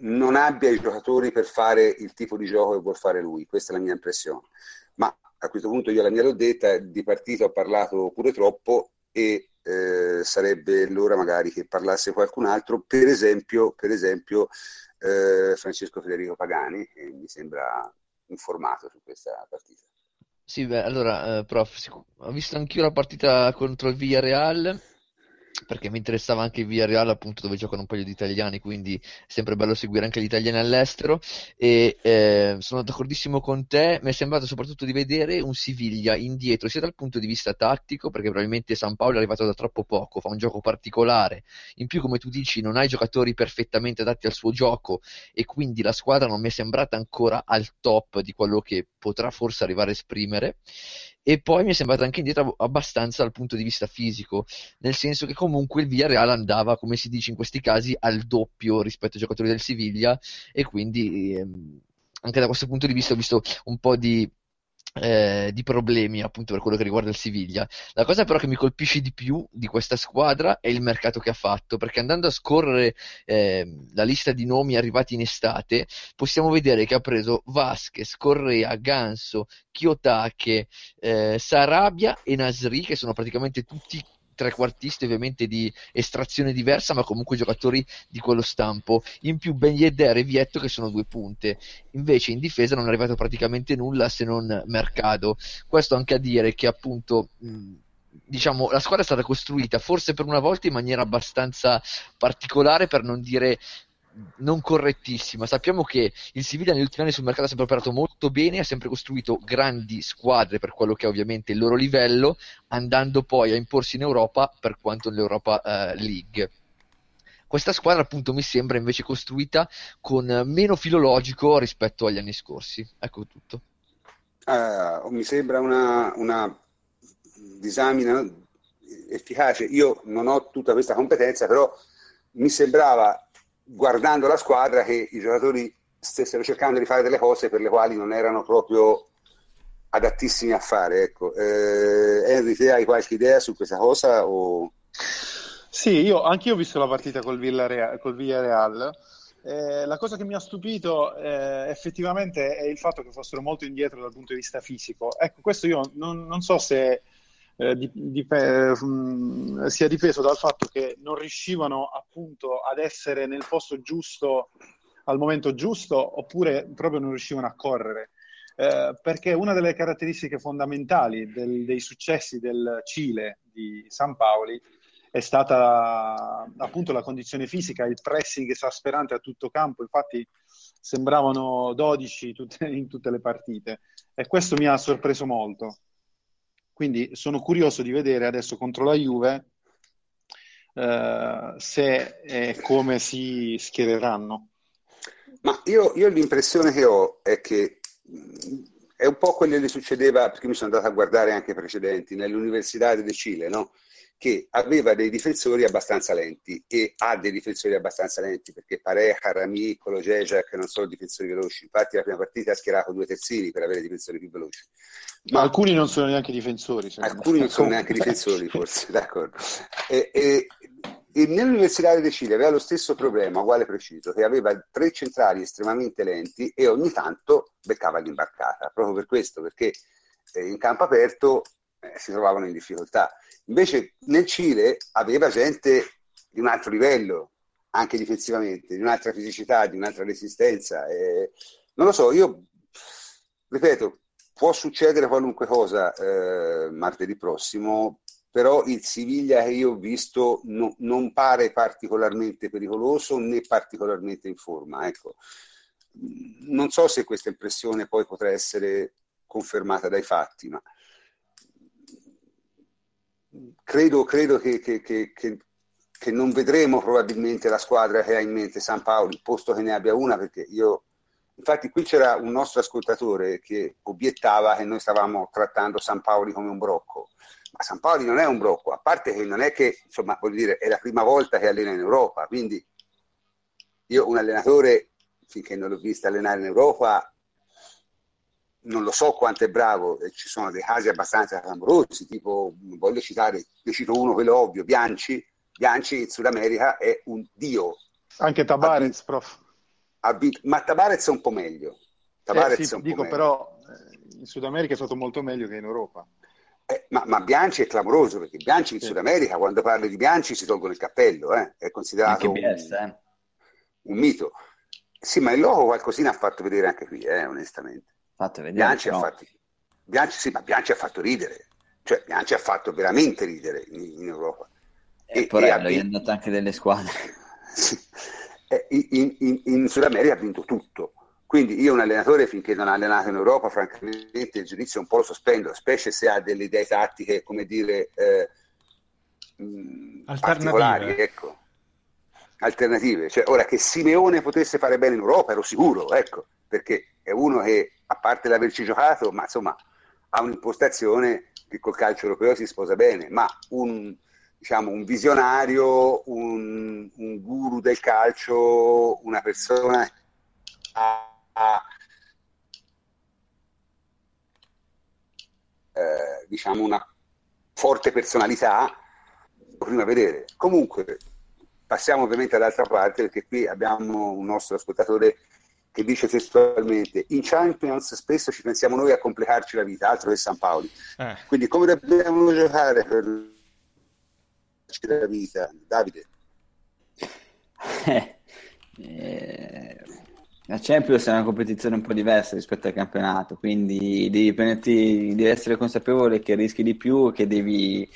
non abbia i giocatori per fare il tipo di gioco che vuol fare lui, questa è la mia impressione. Ma a questo punto io la mia l'ho detta, di partito ho parlato pure troppo e eh, sarebbe l'ora magari che parlasse qualcun altro, per esempio, per esempio eh, Francesco Federico Pagani, che mi sembra informato su questa partita. Sì, beh, allora, eh, prof, ho visto anch'io la partita contro il Villarreal perché mi interessava anche il Villarreal appunto dove giocano un paio di italiani quindi è sempre bello seguire anche gli italiani all'estero. E eh, sono d'accordissimo con te mi è sembrato soprattutto di vedere un Siviglia indietro sia dal punto di vista tattico perché probabilmente San Paolo è arrivato da troppo poco fa un gioco particolare. In più come tu dici non hai giocatori perfettamente adatti al suo gioco e quindi la squadra non mi è sembrata ancora al top di quello che potrà forse arrivare a esprimere e poi mi è sembrato anche indietro abbastanza dal punto di vista fisico, nel senso che comunque il Villarreal andava, come si dice in questi casi, al doppio rispetto ai giocatori del Siviglia e quindi ehm, anche da questo punto di vista ho visto un po' di eh, di problemi appunto per quello che riguarda il Siviglia. La cosa però che mi colpisce di più di questa squadra è il mercato che ha fatto, perché andando a scorrere eh, la lista di nomi arrivati in estate, possiamo vedere che ha preso Vasquez, Correa, Ganso, Kiyotake, eh, Sarabia e Nasri, che sono praticamente tutti trequartisti ovviamente di estrazione diversa, ma comunque giocatori di quello stampo. In più Ben Yedder e Vietto che sono due punte. Invece in difesa non è arrivato praticamente nulla se non Mercado. Questo anche a dire che appunto... Mh, diciamo, la squadra è stata costruita forse per una volta in maniera abbastanza particolare, per non dire non correttissima. Sappiamo che il Siviglia negli ultimi anni sul mercato ha sempre operato molto bene, ha sempre costruito grandi squadre per quello che è ovviamente il loro livello, andando poi a imporsi in Europa per quanto nell'Europa uh, League. Questa squadra appunto mi sembra invece costruita con meno filologico rispetto agli anni scorsi. Ecco tutto. Uh, mi sembra una, una disamina efficace. Io non ho tutta questa competenza, però mi sembrava guardando la squadra che i giocatori stessero cercando di fare delle cose per le quali non erano proprio adattissimi a fare. Ecco. Eh, Henry, te hai qualche idea su questa cosa? O... Sì, io anche io ho visto la partita col Villarreal. Col Villarreal. Eh, la cosa che mi ha stupito eh, effettivamente è il fatto che fossero molto indietro dal punto di vista fisico. Ecco, questo io non, non so se eh, di, di, eh, sia dipeso dal fatto che non riuscivano appunto ad essere nel posto giusto al momento giusto oppure proprio non riuscivano a correre. Eh, perché una delle caratteristiche fondamentali del, dei successi del Cile di San Paoli è stata appunto la condizione fisica, il pressing esasperante a tutto campo, infatti sembravano 12 tutte, in tutte le partite e questo mi ha sorpreso molto. Quindi sono curioso di vedere adesso contro la Juve eh, se e come si schiereranno. Ma io, io, l'impressione che ho è che è un po' quello che succedeva, perché mi sono andato a guardare anche precedenti, nell'Università di Cile, no? Che aveva dei difensori abbastanza lenti e ha dei difensori abbastanza lenti perché Pareja, Rami, Colo Jejak non sono difensori veloci. Infatti la prima partita ha schierato due terzini per avere difensori più veloci. Ma, ma alcuni non sono neanche difensori alcuni non sono neanche difensori forse d'accordo. E, e, e nell'Università di Cile aveva lo stesso problema uguale preciso che aveva tre centrali estremamente lenti e ogni tanto beccava l'imbarcata. Proprio per questo perché eh, in campo aperto eh, si trovavano in difficoltà Invece nel Cile aveva gente di un altro livello, anche difensivamente, di un'altra fisicità, di un'altra resistenza. E, non lo so, io ripeto, può succedere qualunque cosa eh, martedì prossimo, però il Siviglia che io ho visto no, non pare particolarmente pericoloso né particolarmente in forma. Ecco. Non so se questa impressione poi potrà essere confermata dai fatti, ma credo, credo che, che, che, che, non vedremo probabilmente la squadra che ha in mente San Paolo, posto che ne abbia una, perché io... Infatti qui c'era un nostro ascoltatore che obiettava che noi stavamo trattando San Paoli come un brocco. Ma San Paoli non è un brocco, a parte che non è che, insomma, voglio dire, è la prima volta che allena in Europa, quindi io un allenatore, finché non l'ho visto allenare in Europa, non lo so quanto è bravo, ci sono dei casi abbastanza clamorosi, tipo, voglio citare, ne cito uno, quello ovvio, Bianci, Bianci in Sud America è un dio. Anche Tabarez, prof. Abit- ma Tabarez è un po' meglio. Tabarez eh, sì, dico meglio. però, eh, in Sud America è stato molto meglio che in Europa. Eh, ma, ma, Bianci è clamoroso, perché Bianci in sì. Sud America, quando parli di Bianci, si tolgono il cappello, eh? è considerato BS, un, eh. un, mito. Sì, ma il loco qualcosina ha fatto vedere anche qui, eh, onestamente. Fate vedere. Bianchi, no. ha fatto, Bianchi, sì, ma Bianchi ha fatto ridere, cioè Bianchi ha fatto veramente ridere in, in Europa. E, e e gli è andato anche delle squadre. Sì. In, in, in Sud America ha vinto tutto. Quindi io un allenatore finché non ha allenato in Europa, francamente il giudizio un po' lo sospendo, specie se ha delle idee tattiche, come dire, eh, particolari, ecco. Alternative. Cioè, ora che Simeone potesse fare bene in Europa ero sicuro, ecco, perché è uno che a parte l'averci giocato, ma insomma ha un'impostazione che col calcio europeo si sposa bene, ma un, diciamo, un visionario, un, un, guru del calcio, una persona che ha, eh, diciamo una forte personalità, prima vedere. Comunque, passiamo ovviamente all'altra parte perché qui abbiamo un nostro ascoltatore che dice testualmente in Champions spesso ci pensiamo noi a complicarci la vita, altro che San Paoli. Eh. Quindi come dobbiamo giocare per la vita. Davide. Eh, la Champions è una competizione un po' diversa rispetto al campionato, quindi devi, prenderti, devi essere consapevole che rischi di più, che devi,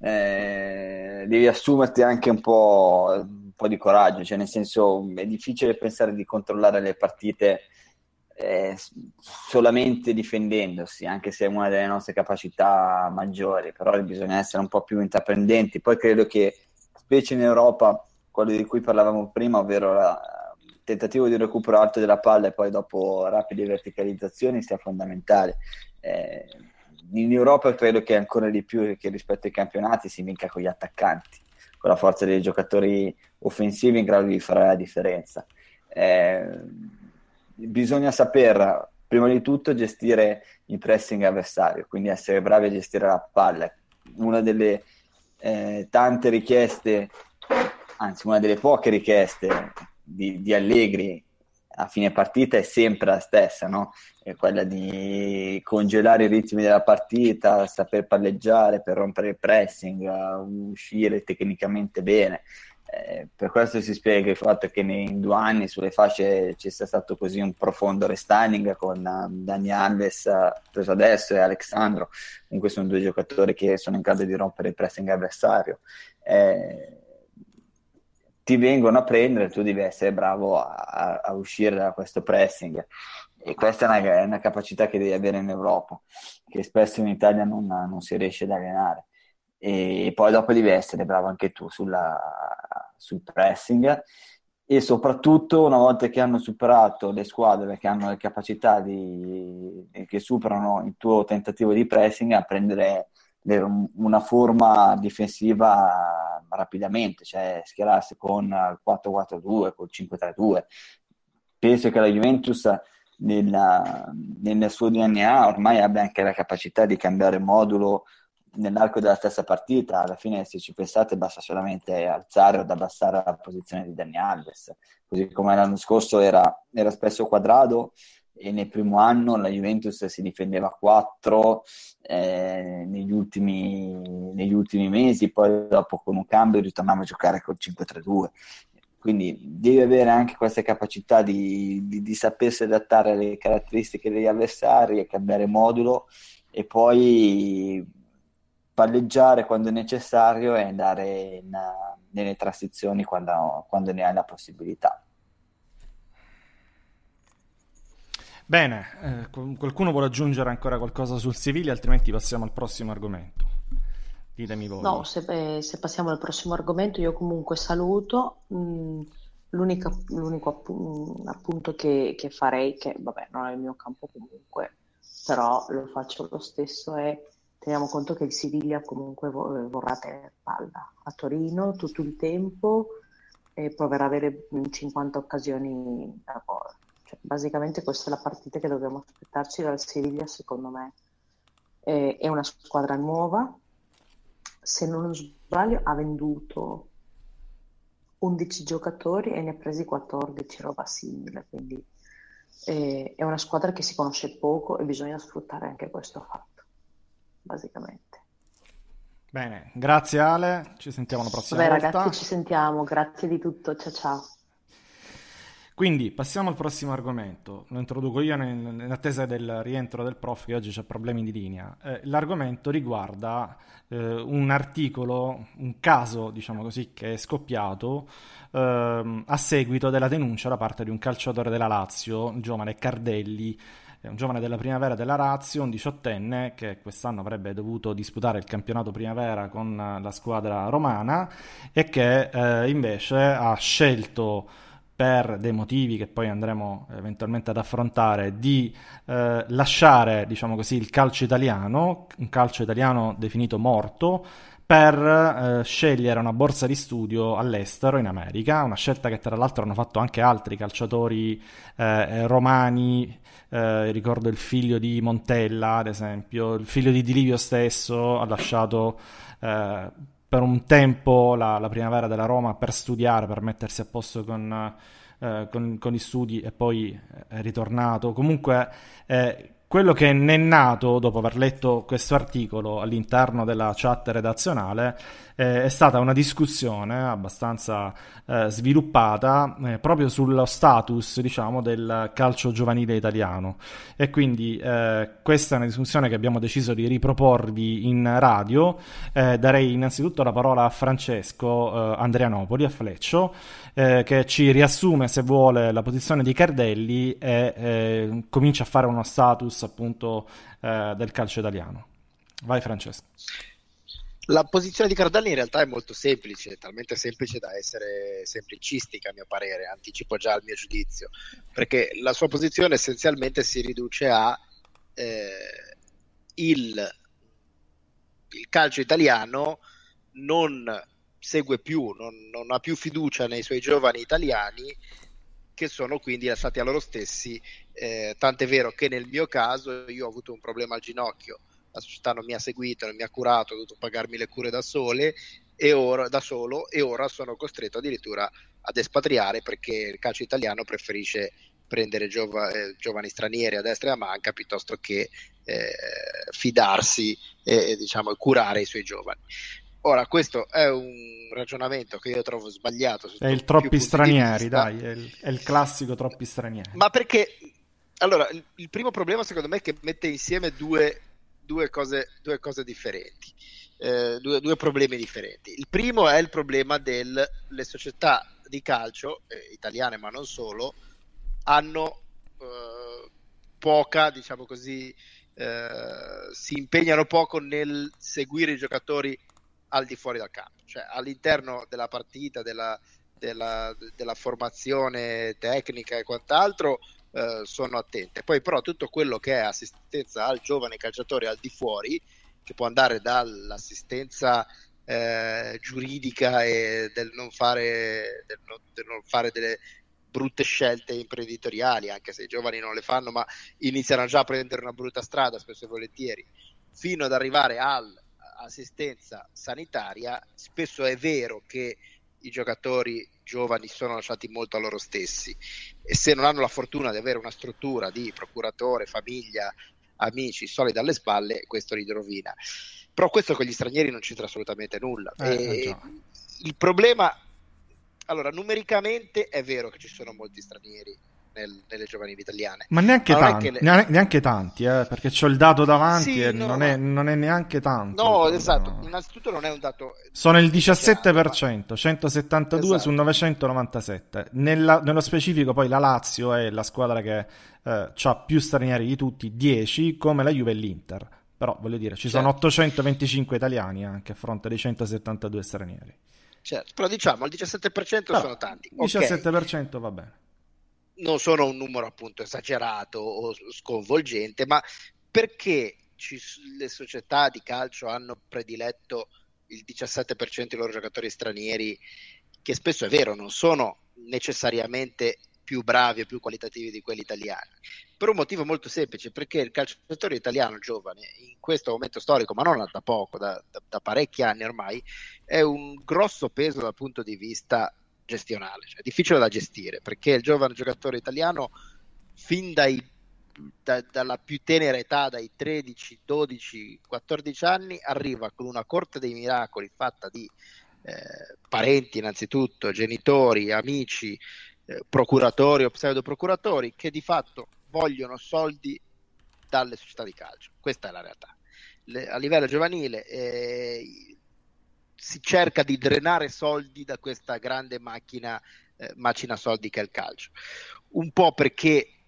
eh, devi assumerti anche un po', po', di coraggio, cioè nel senso è difficile pensare di controllare le partite eh, solamente difendendosi, anche se è una delle nostre capacità maggiori, però bisogna essere un po' più intraprendenti. Poi credo che, specie in Europa, quello di cui parlavamo prima, ovvero il tentativo di recupero alto della palla e poi dopo rapide verticalizzazioni, sia fondamentale. Eh, in Europa credo che ancora di più che rispetto ai campionati si vinca con gli attaccanti, con la forza dei giocatori offensivi in grado di fare la differenza. Eh, bisogna saper prima di tutto gestire il pressing avversario, quindi essere bravi a gestire la palla. Una delle eh, tante richieste, anzi una delle poche richieste di, di, Allegri a fine partita è sempre la stessa, no? È quella di congelare i ritmi della partita, saper palleggiare per rompere il pressing, uscire tecnicamente bene. Eh, per questo si spiega il fatto che in due anni sulle fasce ci sia stato così un profondo restyling con uh, Dani Alves uh, preso adesso e Alexandro. Comunque sono due giocatori che sono in grado di rompere il pressing avversario. Eh, ti vengono a prendere, tu devi essere bravo a, a uscire da questo pressing. E questa è una, è una, capacità che devi avere in Europa, che spesso in Italia non, non si riesce ad allenare e poi dopo devi essere bravo anche tu sulla, sul pressing e soprattutto una volta che hanno superato le squadre che hanno le capacità di, che superano il tuo tentativo di pressing a prendere una forma difensiva rapidamente, cioè schierarsi con il 4-4-2, col 5-3-2. Penso che la Juventus nella, nel suo DNA ormai abbia anche la capacità di cambiare modulo nell'arco della stessa partita, alla fine se ci pensate basta solamente alzare o abbassare la posizione di Dani Alves, così come l'anno scorso era, era spesso quadrato e nel primo anno la Juventus si difendeva a 4 eh, negli, ultimi, negli, ultimi, mesi, poi dopo con un cambio ritornava a giocare col 5-3-2. Quindi devi avere anche questa capacità di, di, di sapersi adattare alle caratteristiche degli avversari e cambiare modulo e poi palleggiare quando è necessario e andare in, nelle transizioni quando, quando ne hai la possibilità. Bene, eh, qualcuno vuole aggiungere ancora qualcosa sul Siviglia, altrimenti passiamo al prossimo argomento. Ditemi voi. No, se, eh, se passiamo al prossimo argomento, io comunque saluto. Mm, l'unico, l'unico appunto che, che, farei, che vabbè non è il mio campo comunque, però lo faccio lo stesso, è teniamo conto che il Siviglia comunque eh, vorrà tenere palla a Torino tutto il tempo e proverà ad avere 50 occasioni da gol. Cioè, basicamente questa è la partita che dobbiamo aspettarci dal Siviglia, secondo me. Eh, è una squadra nuova, se non sbaglio ha venduto 11 giocatori e ne ha presi 14, roba simile, quindi eh, è una squadra che si conosce poco e bisogna sfruttare anche questo fatto basicamente. Bene, grazie Ale, ci sentiamo la prossima Vabbè, volta. ragazzi, ci sentiamo, grazie di tutto, ciao ciao. Quindi passiamo al prossimo argomento, lo introduco io in, attesa del rientro del prof che oggi c'è problemi di linea. Eh, l'argomento riguarda eh, un articolo, un caso diciamo così, che è scoppiato eh, a seguito della denuncia da parte di un calciatore della Lazio, il giovane Cardelli, è un giovane della primavera della Lazio, un diciottenne che quest'anno avrebbe dovuto disputare il campionato primavera con la squadra romana e che eh, invece ha scelto per dei motivi che poi andremo eventualmente ad affrontare, di eh, lasciare, diciamo così, il calcio italiano, un calcio italiano definito morto, per eh, scegliere una borsa di studio all'estero, in America, una scelta che tra l'altro hanno fatto anche altri calciatori eh, romani, eh, ricordo il figlio di Montella, ad esempio, il figlio di Dilivio stesso ha lasciato eh, per un tempo la, la, primavera della Roma per studiare, per mettersi a posto con, eh, con, con gli studi e poi è ritornato. Comunque quello che ne è nato dopo aver letto questo articolo all'interno della chat redazionale eh, è stata una discussione abbastanza eh, sviluppata eh, proprio sullo status, diciamo, del calcio giovanile italiano. E quindi eh, questa è una discussione che abbiamo deciso di riproporvi in radio. Eh, darei innanzitutto la parola a Francesco eh, Andrianopoli, a Fleccio, che ci riassume, se vuole, la posizione di Cardelli e comincia a fare uno status appunto del calcio italiano. Vai Francesco. La posizione di Cardelli in realtà è molto semplice, talmente semplice da essere semplicistica a mio parere, anticipo già il mio giudizio, perché la sua posizione essenzialmente si riduce a eh, il, il, calcio italiano non segue più, non, non ha più fiducia nei suoi giovani italiani che sono quindi lasciati a loro stessi, eh, tant'è vero che nel mio caso io ho avuto un problema al ginocchio la società non mi ha seguito, non mi ha curato, ho dovuto pagarmi le cure da, sole, ora, da solo e ora sono costretto addirittura ad espatriare perché il calcio italiano preferisce prendere giova, eh, giovani stranieri a destra e a manca piuttosto che eh, fidarsi e, e diciamo, curare i suoi giovani. Ora, questo è un ragionamento che io trovo sbagliato. È il troppi stranieri, dai, è il, è il, classico troppi stranieri. Ma perché, allora, il, il primo problema secondo me è che mette insieme due due cose, due cose differenti, eh, due, due, problemi differenti. Il primo è il problema delle società di calcio, eh, italiane ma non solo, hanno eh, poca, diciamo così, eh, si impegnano poco nel seguire i giocatori al di fuori dal campo, cioè all'interno della partita, della, della, della formazione tecnica e quant'altro eh, sono attente. Poi però tutto quello che è assistenza al giovane calciatore al di fuori, che può andare dall'assistenza eh, giuridica e del non, fare, del, non, del non fare delle brutte scelte imprenditoriali, anche se i giovani non le fanno, ma iniziano già a prendere una brutta strada spesso e volentieri, fino ad arrivare all'assistenza sanitaria, spesso è vero che i giocatori giovani sono lasciati molto a loro stessi e se non hanno la fortuna di avere una struttura di procuratore, famiglia, amici solidi alle spalle, questo li rovina. Però questo con gli stranieri non c'entra assolutamente nulla. Eh, il problema, allora, numericamente è vero che ci sono molti stranieri nel, nelle giovanili italiane. Ma neanche, tanti, le... neanche tanti, eh, perché ho il dato davanti sì, e no, non, è, non, è, neanche tanto. No, esatto, no. innanzitutto non è un dato... Sono il 17%, 172 esatto. su 997. Nella, nello specifico poi la Lazio è la squadra che eh, ha più stranieri di tutti, 10, come la Juve e l'Inter. Però voglio dire, ci certo. sono 825 italiani anche a fronte dei 172 stranieri. Certo, però diciamo il 17% no, sono tanti. Il 17% okay. va bene non sono un numero appunto esagerato o sconvolgente, ma perché ci, le società di calcio hanno prediletto il 17% dei loro giocatori stranieri, che spesso è vero, non sono necessariamente più bravi o più qualitativi di quelli italiani, per un motivo molto semplice, perché il calciatore italiano giovane in questo momento storico, ma non da poco, da, da, da parecchi anni ormai, è un grosso peso dal punto di vista gestionale, cioè difficile da gestire perché il giovane giocatore italiano fin dai, da, dalla più tenera età, dai 13, 12, 14 anni, arriva con una corte dei miracoli fatta di eh, parenti innanzitutto, genitori, amici, eh, procuratori o pseudoprocuratori che di fatto vogliono soldi dalle società di calcio. Questa è la realtà. Le, a livello giovanile eh, si cerca di drenare soldi da questa grande macchina, eh, macina soldi che è il calcio. Un po' perché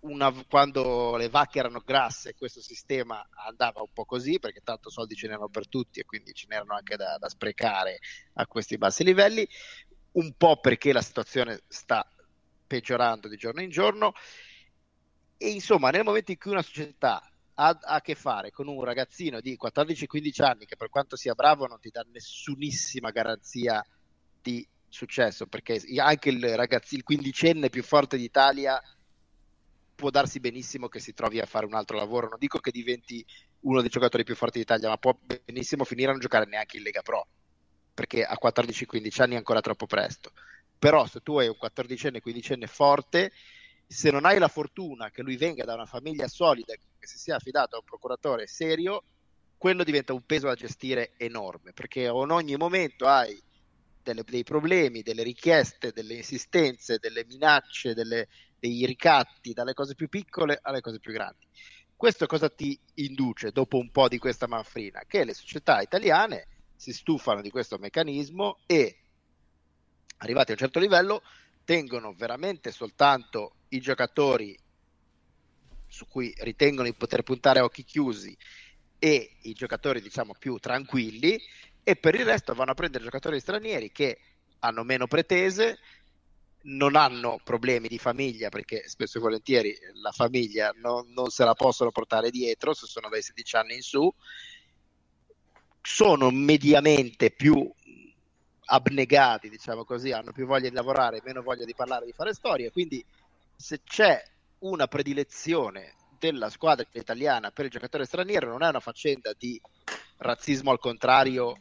una, quando le vacche erano grasse questo sistema andava un po' così perché tanto soldi ce n'erano per tutti e quindi ce n'erano anche da, da sprecare a questi bassi livelli, un po' perché la situazione sta peggiorando di giorno in giorno e insomma nel momento in cui una società ha a che fare con un ragazzino di 14-15 anni che per quanto sia bravo non ti dà nessunissima garanzia di successo perché anche il ragazzo, il quindicenne più forte d'Italia può darsi benissimo che si trovi a fare un altro lavoro. Non dico che diventi uno dei giocatori più forti d'Italia ma può benissimo finire a non giocare neanche in Lega Pro perché a 14-15 anni è ancora troppo presto. Però se tu hai un 14enne 15enne forte se non hai la fortuna che lui venga da una famiglia solida, che si sia affidato a un procuratore serio, quello diventa un peso da gestire enorme, perché in ogni momento hai delle, dei problemi, delle richieste, delle insistenze, delle minacce, delle, dei ricatti, dalle cose più piccole alle cose più grandi. Questo cosa ti induce dopo un po' di questa manfrina? Che le società italiane si stufano di questo meccanismo e, arrivati a un certo livello, tengono veramente soltanto i giocatori su cui ritengono di poter puntare a occhi chiusi e i giocatori diciamo più tranquilli e per il resto vanno a prendere giocatori stranieri che hanno meno pretese, non hanno problemi di famiglia perché spesso e volentieri la famiglia non, non se la possono portare dietro se sono dai 16 anni in su, sono mediamente più abnegati, diciamo così, hanno più voglia di lavorare, meno voglia di parlare, di fare storie, quindi se c'è una predilezione della squadra italiana per il giocatore straniero non è una faccenda di razzismo al contrario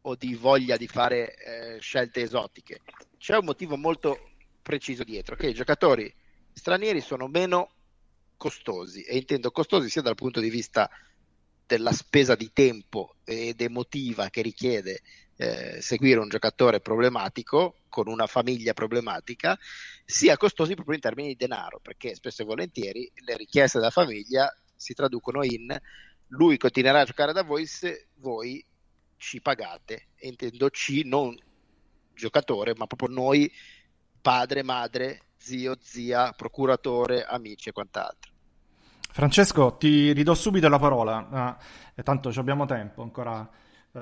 o di voglia di fare eh, scelte esotiche. C'è un motivo molto preciso dietro, che i giocatori stranieri sono meno costosi e intendo costosi sia dal punto di vista della spesa di tempo ed emotiva che richiede eh, seguire un giocatore problematico con una famiglia problematica, sia costosi proprio in termini di denaro, perché spesso e volentieri le richieste della famiglia si traducono in lui continuerà a giocare da voi se voi ci pagate, e intendo C non giocatore, ma proprio noi padre, madre, zio, zia, procuratore, amici e quant'altro. Francesco, ti ridò subito la parola, eh, tanto abbiamo tempo ancora Uh,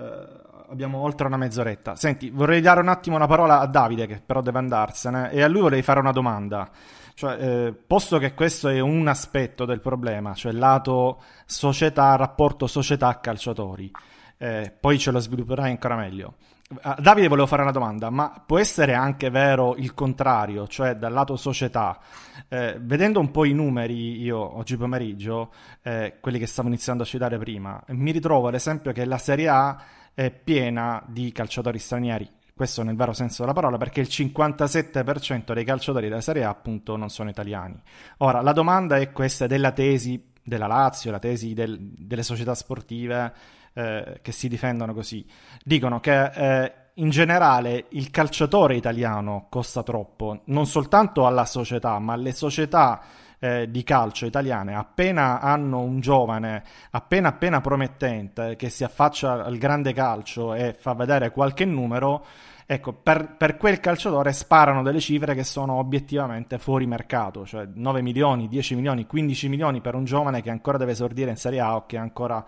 abbiamo oltre una mezz'oretta. Senti, vorrei dare un attimo la parola a Davide, che però deve andarsene, e a lui vorrei fare una domanda. Cioè, eh, posto che questo è un aspetto del problema, cioè lato società, rapporto società-calciatori, eh, poi ce lo svilupperai ancora meglio. A Davide volevo fare una domanda, ma può essere anche vero il contrario, cioè dal lato società? Eh, vedendo un po' i numeri io oggi pomeriggio, eh, quelli che stavo iniziando a citare prima, mi ritrovo ad esempio che la Serie A è piena di calciatori stranieri. Questo nel vero senso della parola, perché il 57% dei calciatori della Serie A appunto non sono italiani. Ora, la domanda è questa della tesi della Lazio, la tesi del, delle società sportive eh, che si difendono così, dicono che eh, in generale il calciatore italiano costa troppo, non soltanto alla società, ma alle società eh, di calcio italiane, appena hanno un giovane appena appena promettente che si affaccia al grande calcio e fa vedere qualche numero, ecco, per, per, quel calciatore sparano delle cifre che sono obiettivamente fuori mercato, cioè 9 milioni, 10 milioni, 15 milioni per un giovane che ancora deve esordire in Serie A o che ancora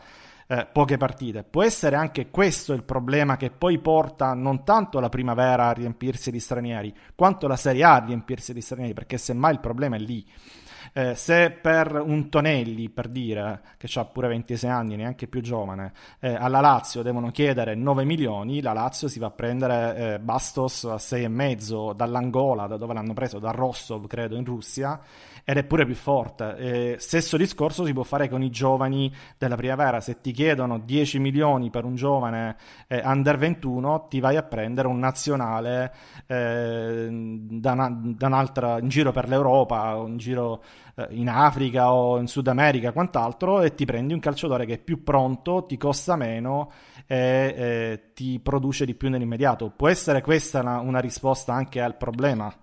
eh, poche partite. Può essere anche questo il problema che poi porta non tanto la primavera a riempirsi di stranieri, quanto la Serie A a riempirsi di stranieri, perché semmai il problema è lì. Eh, se per un Tonelli, per dire, che ha pure 26 anni, neanche più giovane, eh, alla Lazio devono chiedere 9 milioni, la Lazio si va a prendere eh, Bastos a 6,5 dall'Angola, da dove l'hanno preso, da Rostov, credo, in Russia, ed è pure più forte. Eh, stesso discorso si può fare con i giovani della primavera, se ti chiedono 10 milioni per un giovane eh, under 21, ti vai a prendere un nazionale eh, da, una, da un'altra, in giro per l'Europa, in giro eh, in Africa o in Sud America, quant'altro, e ti prendi un calciatore che è più pronto, ti costa meno e eh, ti produce di più nell'immediato. Può essere questa una, una risposta anche al problema?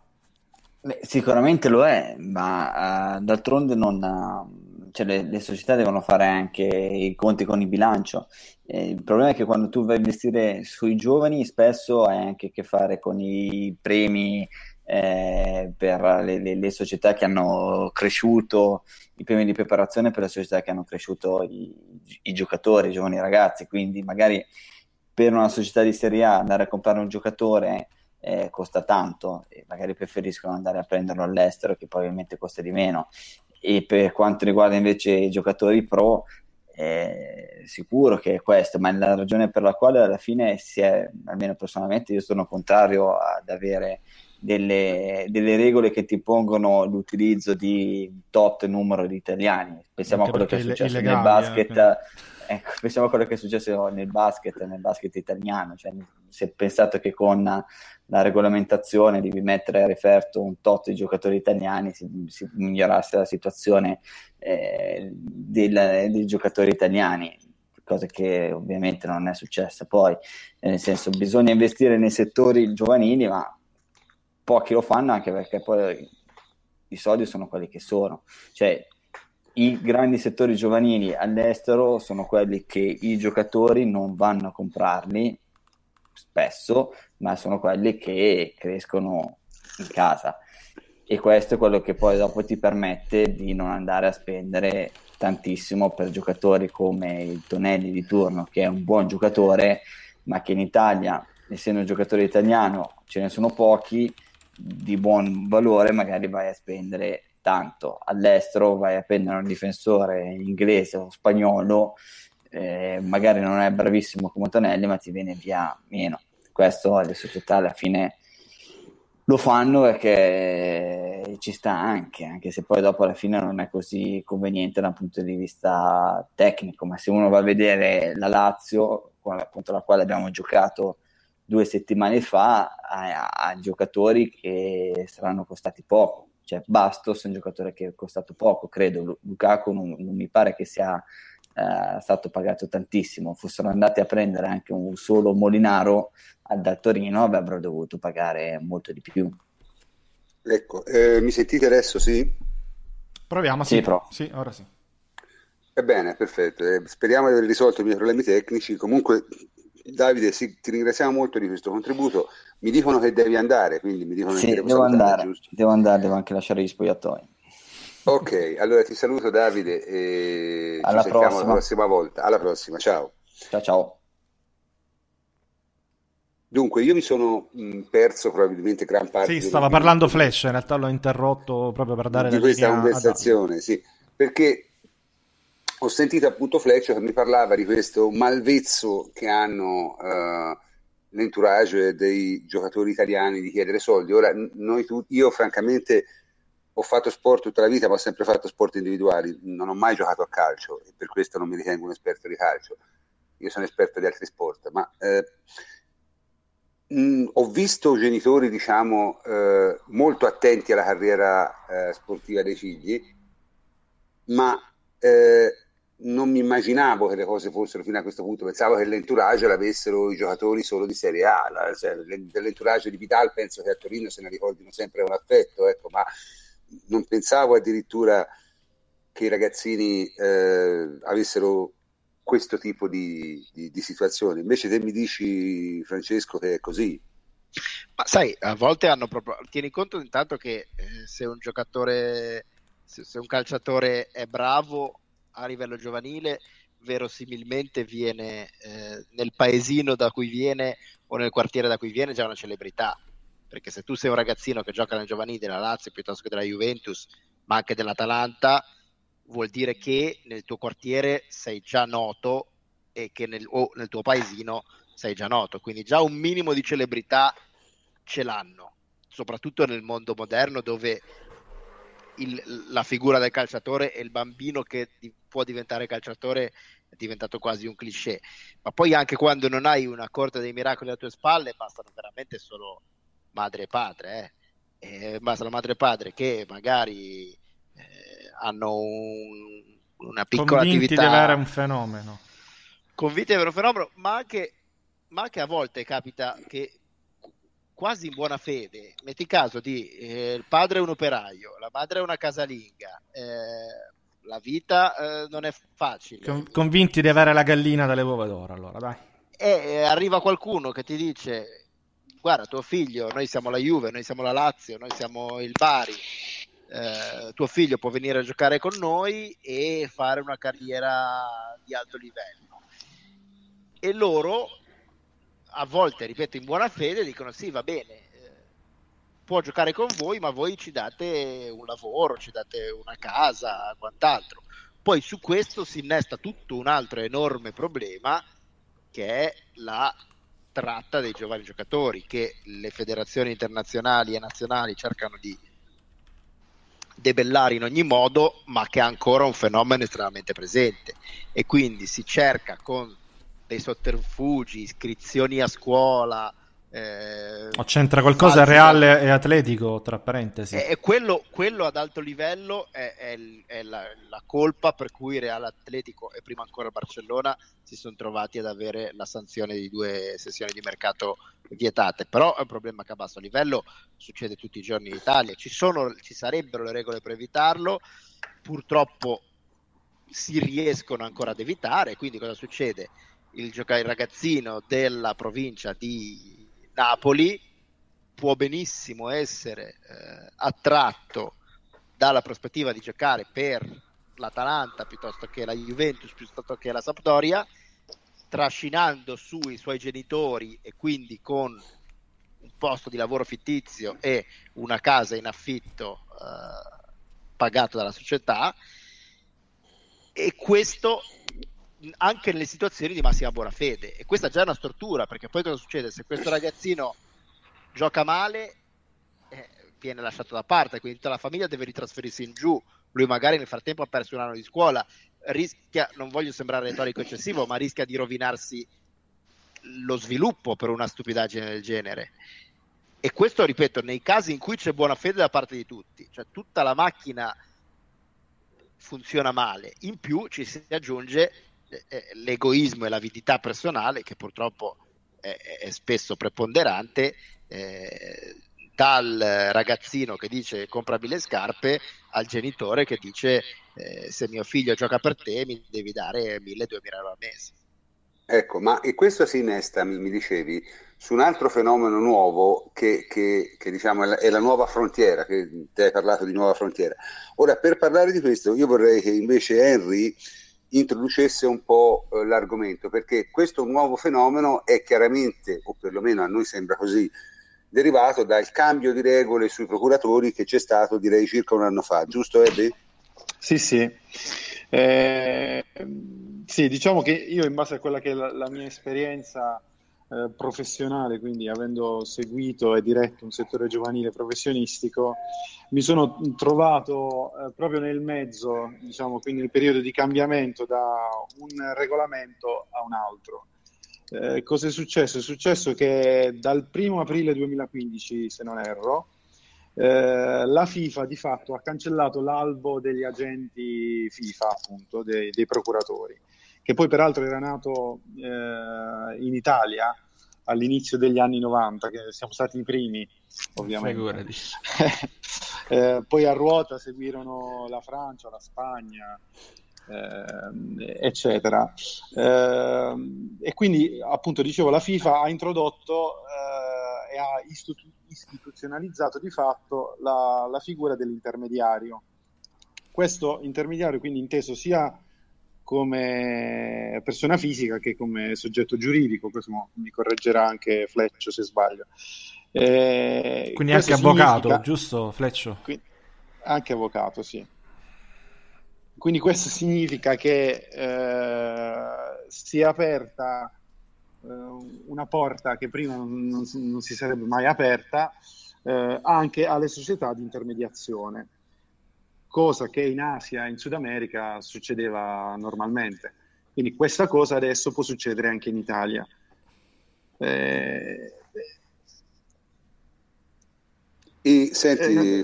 Beh, sicuramente lo è, ma uh, d'altronde non, uh, cioè le, le, società devono fare anche i conti con il bilancio. Eh, il problema è che quando tu vai a investire sui giovani, spesso hai anche a che fare con i premi eh, per le, le, le, società che hanno cresciuto, i premi di preparazione per le società che hanno cresciuto i, i giocatori, i giovani ragazzi. Quindi magari per una società di Serie A andare a comprare un giocatore eh, costa tanto e magari preferiscono andare a prenderlo all'estero che probabilmente costa di meno. E per quanto riguarda invece i giocatori pro, è sicuro che è questo, ma è la ragione per la quale alla fine si è, almeno personalmente, io sono contrario ad avere delle, delle, regole che ti pongono l'utilizzo di tot numero di italiani. Pensiamo Anche a quello che è successo nel basket. Eh. Ecco, pensiamo a quello che è successo nel basket, nel basket italiano. Cioè, si è pensato che con la regolamentazione devi mettere a referto un tot di giocatori italiani, si, si migliorasse la situazione eh, del, dei giocatori italiani cosa che ovviamente non è successa poi, nel senso bisogna investire nei settori giovanili, ma pochi lo fanno anche perché poi i soldi sono quelli che sono, cioè i grandi settori giovanili all'estero sono quelli che i giocatori non vanno a comprarli spesso, ma sono quelli che crescono in casa e questo è quello che poi dopo ti permette di non andare a spendere tantissimo per giocatori come il Tonelli di turno, che è un buon giocatore, ma che in Italia, essendo un giocatore italiano, ce ne sono pochi di buon valore, magari vai a spendere tanto. All'estero vai a prendere un difensore inglese o spagnolo, eh, magari non è bravissimo come Tonelli, ma ti viene via meno. Questo le società alla fine lo fanno perché ci sta anche, anche se poi dopo alla fine non è così conveniente dal punto di vista tecnico, ma se uno va a vedere la Lazio contro la quale abbiamo giocato due settimane fa, ha, ha giocatori che saranno costati poco, cioè Bastos è un giocatore che è costato poco, credo, Lukaku non, non mi pare che sia eh, stato pagato tantissimo, fossero andati a prendere anche un solo Molinaro da Torino avrebbero dovuto pagare molto di più. Ecco, eh, mi sentite adesso, sì? Proviamo, sì. Sì, sì ora sì. Ebbene, perfetto. Eh, speriamo di aver risolto i miei problemi tecnici. Comunque, Davide, sì, ti ringraziamo molto di questo contributo. Mi dicono che devi andare, quindi mi dicono sì, che devo andare, devo andare, devo anche lasciare gli spogliatoi. Ok, allora ti saluto Davide e Alla ci prossima. la prossima volta. Alla prossima, ciao. Ciao ciao. Dunque, io mi sono perso probabilmente gran parte. Sì, stava parlando Flash, in realtà l'ho interrotto proprio per dare di questa conversazione, sì, perché ho sentito appunto Flash che mi parlava di questo malvezzo che hanno uh, l'entourage dei giocatori italiani di chiedere soldi. Ora, noi tu, io francamente ho fatto sport tutta la vita, ma ho sempre fatto sport individuali, non ho mai giocato a calcio e per questo non mi ritengo un esperto di calcio. Io sono esperto di altri sport, ma eh, mh, ho visto genitori, diciamo, eh, molto attenti alla carriera eh, sportiva dei figli, ma eh, non mi immaginavo che le cose fossero fino a questo punto. Pensavo che l'entourage l'avessero i giocatori solo di Serie A. La, cioè, dell'entourage di Vidal penso che a Torino se ne ricordino sempre un affetto, ecco, ma non pensavo addirittura che i ragazzini eh, avessero questo tipo di, di, di situazioni. Invece te mi dici, Francesco, che è così. Ma sai, a volte hanno proprio. Tieni conto intanto che eh, se un giocatore, se, se, un calciatore è bravo a livello giovanile, verosimilmente viene eh, nel paesino da cui viene o nel quartiere da cui viene già una celebrità. Perché se tu sei un ragazzino che gioca nel giovanile della Lazio piuttosto che della Juventus, ma anche dell'Atalanta, vuol dire che nel tuo quartiere sei già noto e che nel, o nel tuo paesino sei già noto, quindi già un minimo di celebrità ce l'hanno, soprattutto nel mondo moderno dove il, la figura del calciatore e il bambino che di, può diventare calciatore è diventato quasi un cliché, ma poi anche quando non hai una corte dei miracoli alle tue spalle bastano veramente solo madre e padre, eh. Basta la madre e padre che magari hanno un, una piccola convinti attività. di avere un fenomeno. Convinti di avere un fenomeno, ma anche, ma anche a volte capita che quasi in buona fede, metti caso di eh, il padre è un operaio, la madre è una casalinga, eh, la vita eh, non è facile. Con, convinti di avere la gallina dalle uova d'oro, allora dai. E arriva qualcuno che ti dice: Guarda, tuo figlio, noi siamo la Juve, noi siamo la Lazio, noi siamo il Bari eh, tuo figlio può venire a giocare con noi e fare una carriera di alto livello. E loro, a volte, ripeto, in buona fede, dicono sì, va bene, eh, può giocare con voi, ma voi ci date un lavoro, ci date una casa, quant'altro. Poi su questo si innesta tutto un altro enorme problema che è la tratta dei giovani giocatori che le federazioni internazionali e nazionali cercano di debellare in ogni modo, ma che è ancora un fenomeno estremamente presente. E quindi si cerca con dei sotterfugi, iscrizioni a scuola, eh, o c'entra qualcosa reale e atletico, tra parentesi. E quello, quello, ad alto livello è, è, è la, la, colpa per cui Real Atletico e prima ancora Barcellona si sono trovati ad avere la sanzione di due sessioni di mercato vietate. Però è un problema che a basso livello succede tutti i giorni in Italia. Ci, sono, ci sarebbero le regole per evitarlo, purtroppo si riescono ancora ad evitare. Quindi cosa succede? Il, gioca- il ragazzino della provincia di Napoli può benissimo essere eh, attratto dalla prospettiva di giocare per l'Atalanta piuttosto che la Juventus piuttosto che la Sampdoria trascinando su i suoi genitori e quindi con un posto di lavoro fittizio e una casa in affitto eh, pagato dalla società. E questo anche nelle situazioni di massima buona fede. E questa già è una stortura, perché poi cosa succede? Se questo ragazzino gioca male, eh, viene lasciato da parte, quindi tutta la famiglia deve ritrasferirsi in giù. Lui magari nel frattempo ha perso un anno di scuola, rischia, non voglio sembrare retorico eccessivo, ma rischia di rovinarsi lo sviluppo per una stupidaggine del genere. E questo, ripeto, nei casi in cui c'è buona fede da parte di tutti, cioè tutta la macchina funziona male, in più ci si aggiunge l'egoismo e l'avidità personale che purtroppo è, è spesso preponderante eh, dal ragazzino che dice comprami le scarpe al genitore che dice eh, se mio figlio gioca per te mi devi dare 1000-2000 euro al mese. Ecco, ma e questo si innesta, mi, mi dicevi, su un altro fenomeno nuovo che, che, che diciamo è la, è la, nuova frontiera, che ti hai parlato di nuova frontiera. Ora, per parlare di questo, io vorrei che invece Henry introducesse un po' eh, l'argomento, perché questo nuovo fenomeno è chiaramente, o perlomeno a noi sembra così, derivato dal cambio di regole sui procuratori che c'è stato direi circa un anno fa, giusto Ebbe? Sì, sì. Eh, sì, diciamo che io in base a quella che è la, la mia esperienza eh, professionale, quindi avendo seguito e diretto un settore giovanile professionistico, mi sono trovato eh, proprio nel mezzo, diciamo, quindi nel periodo di cambiamento da un regolamento a un altro. Eh, cosa è successo? È successo che dal 1 aprile 2015, se non erro, eh, la FIFA di fatto ha cancellato l'albo degli agenti FIFA, appunto, dei, dei procuratori che poi peraltro era nato eh, in Italia all'inizio degli anni 90, che siamo stati i primi, ovviamente. eh, poi a ruota seguirono la Francia, la Spagna, eh, eccetera. Eh, e quindi, appunto, dicevo, la FIFA ha introdotto eh, e ha istitu- istituzionalizzato di fatto la, la figura dell'intermediario. Questo intermediario, quindi inteso sia come persona fisica che come soggetto giuridico, questo mi correggerà anche Fleccio se sbaglio. Eh, quindi anche avvocato, giusto Fleccio? anche avvocato, sì. Quindi questo significa che eh, si è aperta eh, una porta che prima non, non, non, si sarebbe mai aperta eh, anche alle società di intermediazione cosa che in Asia e in Sud America succedeva normalmente. Quindi questa cosa adesso può succedere anche in Italia. Eh, e senti, eh,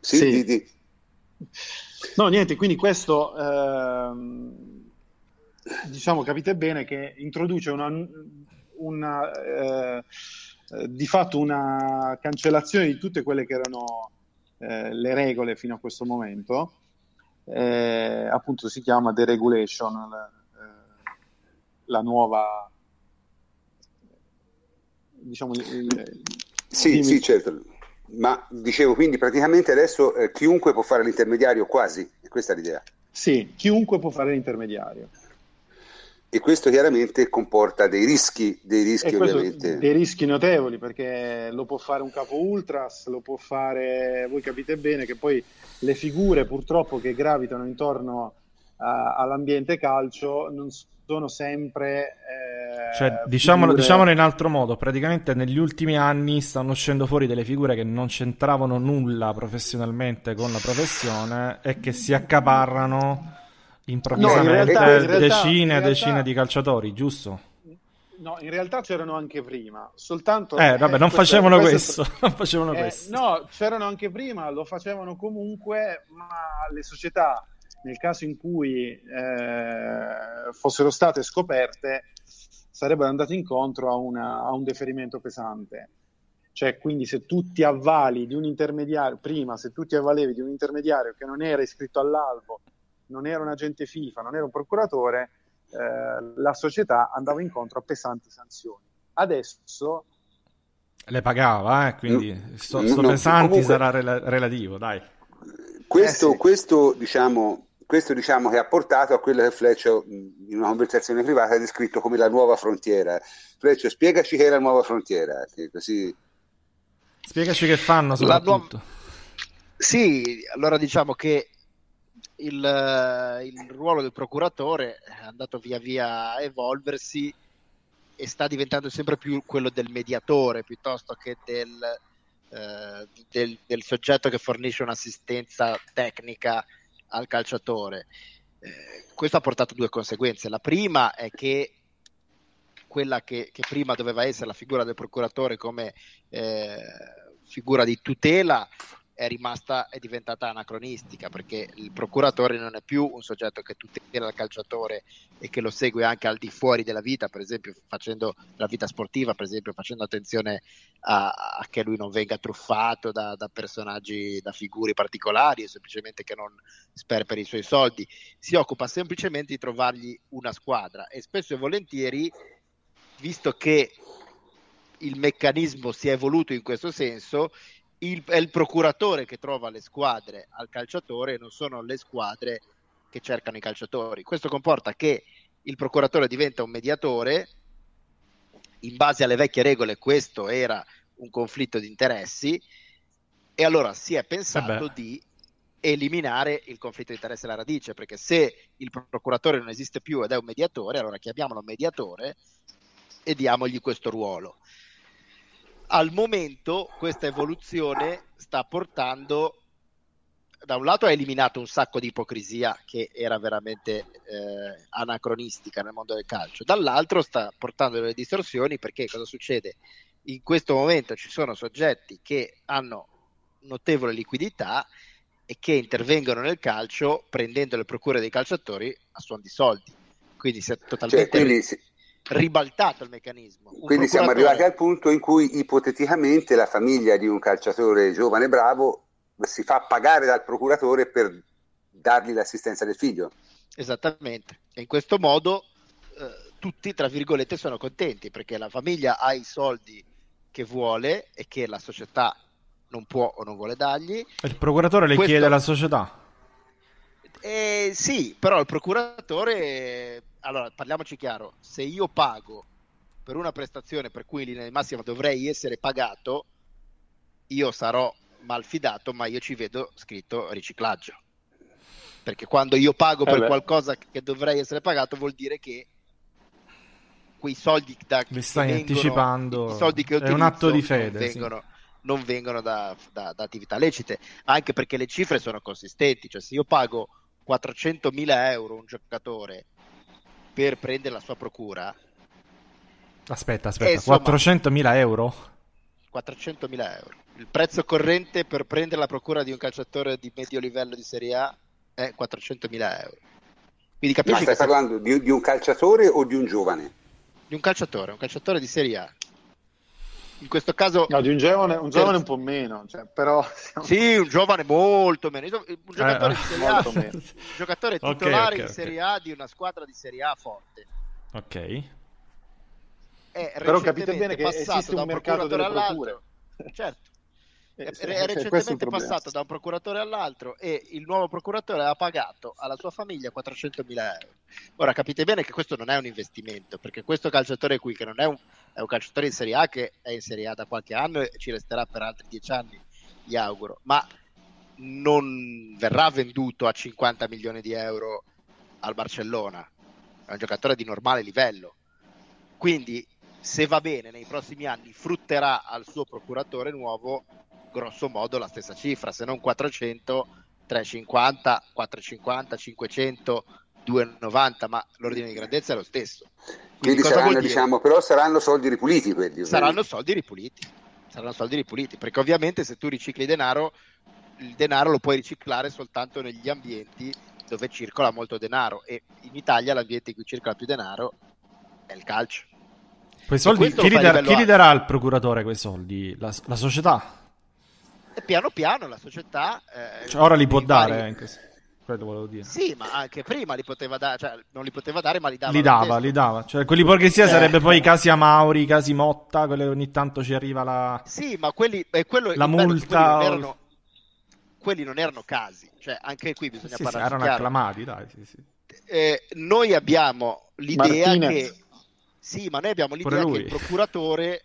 sì, sì. Di, di. no, niente, quindi questo ehm, diciamo capite bene che introduce una, una eh, di fatto una cancellazione di tutte quelle che erano eh, le regole fino a questo momento, eh, appunto si chiama deregulation, la, eh, la nuova... Diciamo, il, sì, dimmi... sì, certo. Ma dicevo quindi praticamente adesso eh, chiunque può fare l'intermediario quasi, è questa l'idea. Sì, chiunque può fare l'intermediario e questo chiaramente comporta dei rischi, dei rischi ovviamente. Dei rischi notevoli perché lo può fare un capo ultras, lo può fare, voi capite bene che poi le figure purtroppo che gravitano intorno a, all'ambiente calcio non sono sempre cioè, diciamolo, figure... diciamolo, in altro modo, praticamente negli ultimi anni stanno uscendo fuori delle figure che non c'entravano nulla professionalmente con la professione e che si accaparrano improvvisamente no, in realtà, in realtà, decine e decine di calciatori, giusto? No, in realtà c'erano anche prima, soltanto... Eh, vabbè, non facevano questo, questo. non facevano eh, questo. No, c'erano anche prima, lo facevano comunque, ma le società, nel caso in cui eh, fossero state scoperte, sarebbero andate incontro a, una, a un deferimento pesante. Cioè, quindi se tu ti avvali di un intermediario, prima se tu ti avvalevi di un intermediario che non era iscritto all'albo, non era un agente FIFA, non era un procuratore, eh, la società andava incontro a pesanti sanzioni. Adesso le pagava, eh? quindi mm, sto, sto no, pesanti comunque, sarà rel- relativo, dai. Questo, eh sì. questo, diciamo, questo, diciamo, che ha portato a quello che Fleccio in una conversazione privata ha descritto come la nuova frontiera. Fleccio, spiegaci che è la nuova frontiera, così... Spiegaci che fanno soprattutto. Nuova... Sì, allora diciamo che il, il, ruolo del procuratore è andato via via a evolversi e sta diventando sempre più quello del mediatore piuttosto che del, eh, del, del soggetto che fornisce un'assistenza tecnica al calciatore. Eh, questo ha portato due conseguenze. La prima è che quella che, che prima doveva essere la figura del procuratore come eh, figura di tutela è rimasta, è diventata anacronistica perché il procuratore non è più un soggetto che tutela il calciatore e che lo segue anche al di fuori della vita, per esempio facendo la vita sportiva, per esempio facendo attenzione a, a che lui non venga truffato da, da, personaggi, da figure particolari semplicemente che non sperperi i suoi soldi, si occupa semplicemente di trovargli una squadra e spesso e volentieri, visto che il meccanismo si è evoluto in questo senso, il, è il procuratore che trova le squadre al calciatore e non sono le squadre che cercano i calciatori. Questo comporta che il procuratore diventa un mediatore, in base alle vecchie regole questo era un conflitto di interessi e allora si è pensato Vabbè. di eliminare il conflitto di interesse alla radice, perché se il procuratore non esiste più ed è un mediatore, allora chiamiamolo mediatore e diamogli questo ruolo al momento questa evoluzione sta portando da un lato ha eliminato un sacco di ipocrisia che era veramente eh, anacronistica nel mondo del calcio, dall'altro sta portando delle distorsioni perché cosa succede? In questo momento ci sono soggetti che hanno notevole liquidità e che intervengono nel calcio prendendo le procure dei calciatori a suon di soldi. Quindi si è totalmente cioè, quindi, ribaltato il meccanismo. Un Quindi siamo arrivati al punto in cui ipoteticamente la famiglia di un calciatore giovane bravo si fa pagare dal procuratore per dargli l'assistenza del figlio. Esattamente. E in questo modo eh, tutti, tra virgolette, sono contenti perché la famiglia ha i soldi che vuole e che la società non può o non vuole dargli. Il procuratore le Questo... chiede alla società. Eh, sì, però il procuratore allora parliamoci chiaro, se io pago per una prestazione per cui in linea di massima dovrei essere pagato, io sarò malfidato, ma io ci vedo scritto riciclaggio. Perché quando io pago eh per beh. qualcosa che dovrei essere pagato vuol dire che quei soldi da, Mi stai vengono, anticipando, i soldi che è un atto di fede. Non vengono, sì. non vengono da, da, da attività lecite, anche perché le cifre sono consistenti. Cioè se io pago 400.000 euro un giocatore per prendere la sua procura. Aspetta, aspetta, insomma, 400.000 euro? 400.000 euro. Il prezzo corrente per prendere la procura di un calciatore di medio livello di Serie A è 400.000 euro. Quindi capisci Ma stai parlando di, di un calciatore o di un giovane? Di un calciatore, un calciatore di Serie A in questo caso no, di un giovane un, giovane un po' meno cioè, però siamo... sì un giovane molto meno. Un giocatore, eh, di Serie A, un giocatore titolare okay, okay, in Serie A di una squadra di Serie A forte. Ok. È però capite bene che esiste un mercato delle procure certo. È, è cioè, recentemente passato da un procuratore all'altro e il nuovo procuratore ha pagato alla sua famiglia 400.000 euro. Ora capite bene che questo non è un investimento, perché questo calciatore qui, che non è un, è un calciatore in Serie A, che è in Serie A da qualche anno e ci resterà per altri dieci anni, gli auguro, ma non verrà venduto a 50 milioni di euro al Barcellona, è un giocatore di normale livello. Quindi, se va bene, nei prossimi anni frutterà al suo procuratore nuovo grosso modo la stessa cifra, se non 400, 350, 450, 500, 290, ma l'ordine di grandezza è lo stesso. Quindi, Quindi saranno, diciamo, però saranno soldi ripuliti quelli. Saranno soldi ripuliti, saranno soldi ripuliti, perché ovviamente se tu ricicli denaro, il denaro lo puoi riciclare soltanto negli ambienti dove circola molto denaro e in Italia l'ambiente in cui circola più denaro è il calcio. Quei soldi, chi, li, dar, chi li darà al procuratore quei soldi? La, la società? E piano piano la società... Eh, cioè, ora li può dare, vari... Quello volevo dire. Sì, ma anche prima li poteva dare, cioè non li poteva dare, ma li dava. Li dava, li dava. Cioè, quelli borghesia eh. sarebbe poi i casi Amauri, i casi Motta, quelli ogni tanto ci arriva la... Sì, ma quelli... Eh, quello, la multa... Quelli non, erano, quelli non erano casi, cioè anche qui bisogna sì, parlare sì, erano acclamati, dai, sì, sì. Eh, noi abbiamo l'idea Martinez. che... Sì, ma noi abbiamo l'idea che il procuratore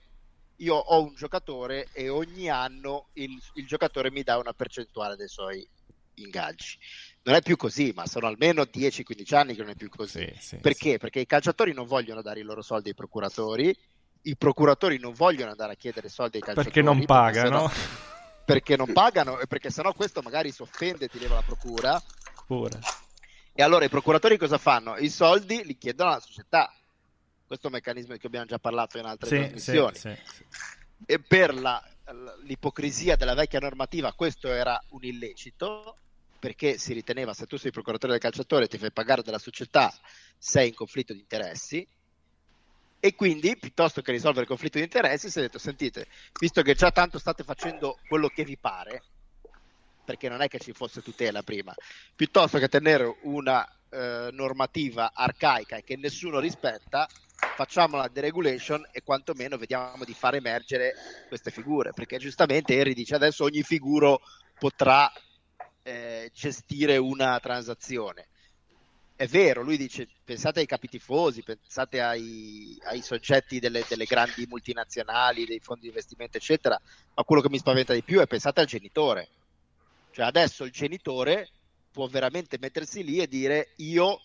io ho un giocatore e ogni anno il, il, giocatore mi dà una percentuale dei suoi ingaggi. Non è più così, ma sono almeno 10-15 anni che non è più così. Sì, sì, Perché? Sì. Perché i calciatori non vogliono dare i loro soldi ai procuratori, i procuratori non vogliono andare a chiedere soldi ai calciatori. Perché non pagano. Perché, non pagano e perché sennò questo magari si offende e ti leva la procura. Pure. E allora i procuratori cosa fanno? I soldi li chiedono alla società questo è un meccanismo di cui abbiamo già parlato in altre sì, trasmissioni. Sì, sì, e per la, l'ipocrisia della vecchia normativa questo era un illecito perché si riteneva se tu sei procuratore del calciatore ti fai pagare dalla società sei in conflitto di interessi e quindi piuttosto che risolvere il conflitto di interessi si è detto sentite visto che già tanto state facendo quello che vi pare perché non è che ci fosse tutela prima piuttosto che tenere una eh, normativa arcaica che nessuno rispetta facciamo la deregulation e quantomeno vediamo di far emergere queste figure, perché giustamente Henry dice adesso ogni figuro potrà gestire una transazione. È vero, lui dice pensate ai capitifosi, pensate ai, ai soggetti delle, delle, grandi multinazionali, dei fondi di investimento, eccetera, ma quello che mi spaventa di più è pensate al genitore. Cioè adesso il genitore può veramente mettersi lì e dire io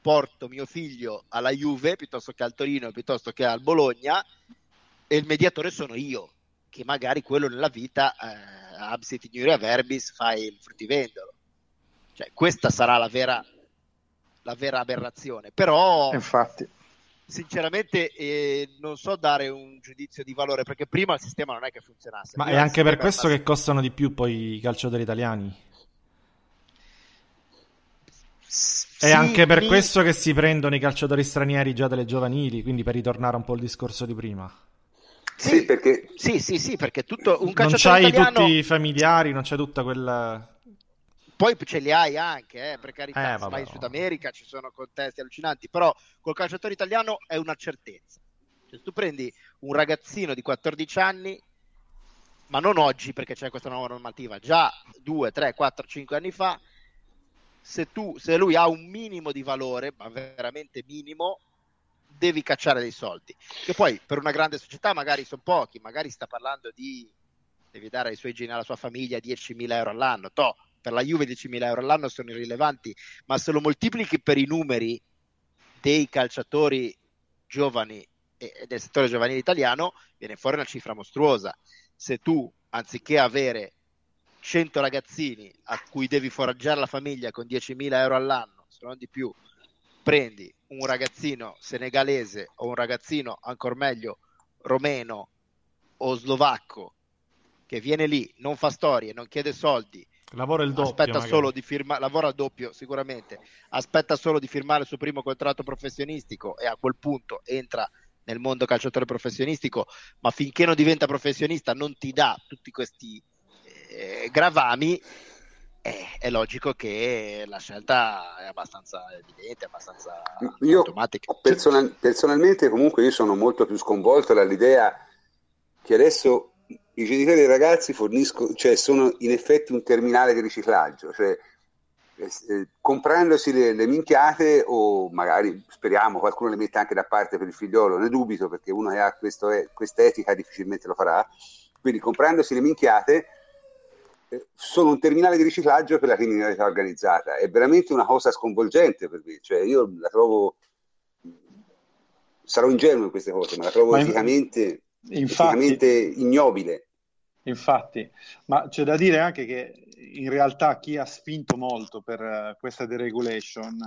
porto mio figlio alla Juve piuttosto che al Torino, piuttosto che al Bologna e il mediatore sono io, che magari quello nella vita, eh, absit ignuria verbis, fai il fruttivendolo. Cioè, questa sarà la vera, la vera aberrazione. Però, Infatti. sinceramente, eh, non so dare un giudizio di valore, perché prima il sistema non è che funzionasse. Ma è anche per questo che costano di più poi i calciatori italiani? È anche per mi... questo che si prendono i calciatori stranieri già dalle giovanili, quindi per ritornare un po' al discorso di prima. Sì, sì perché... Sì, sì, sì, perché tutto un calciatore Non c'hai italiano... tutti i familiari, non c'è tutta quella... Poi ce li hai anche, eh, per carità, eh, vai in Sud America, ci sono contesti allucinanti, però col calciatore italiano è una certezza. Cioè, tu prendi un ragazzino di 14 anni, ma non oggi perché c'è questa nuova normativa, già 2, 3, 4, 5 anni fa, se, tu, se lui ha un minimo di valore, ma veramente minimo, devi cacciare dei soldi. Che poi per una grande società magari sono pochi, magari sta parlando di devi dare ai suoi genitori, alla sua famiglia 10.000 euro all'anno. Toh, per la Juve 10.000 euro all'anno sono irrilevanti, ma se lo moltiplichi per i numeri dei calciatori giovani e del settore giovanile italiano, viene fuori una cifra mostruosa. Se tu, anziché avere 100 ragazzini a cui devi foraggiare la famiglia con 10.000 euro all'anno, se non di più, prendi un ragazzino senegalese o un ragazzino, ancora meglio, romeno o slovacco che viene lì, non fa storie, non chiede soldi, lavora il doppio, aspetta solo di firmare, lavora al doppio sicuramente, aspetta solo di firmare il suo primo contratto professionistico e a quel punto entra nel mondo calciatore professionistico, ma finché non diventa professionista non ti dà tutti questi eh, gravami, eh, è logico che la scelta è abbastanza evidente, abbastanza io automatica. Personal, personalmente comunque io sono molto più sconvolto dall'idea che adesso i genitori dei ragazzi forniscono, cioè sono in effetti un terminale di riciclaggio, cioè eh, eh, comprandosi le, le, minchiate o magari speriamo qualcuno le metta anche da parte per il figliolo, ne dubito perché uno che ha questa etica difficilmente lo farà, quindi comprandosi le minchiate sono un terminale di riciclaggio per la criminalità organizzata. È veramente una cosa sconvolgente per me, cioè io la trovo sarò ingenuo in queste cose, ma la trovo Ma eticamente, infatti- eticamente ignobile. Infatti, ma c'è da dire anche che in realtà chi ha spinto molto per eh, questa deregulation,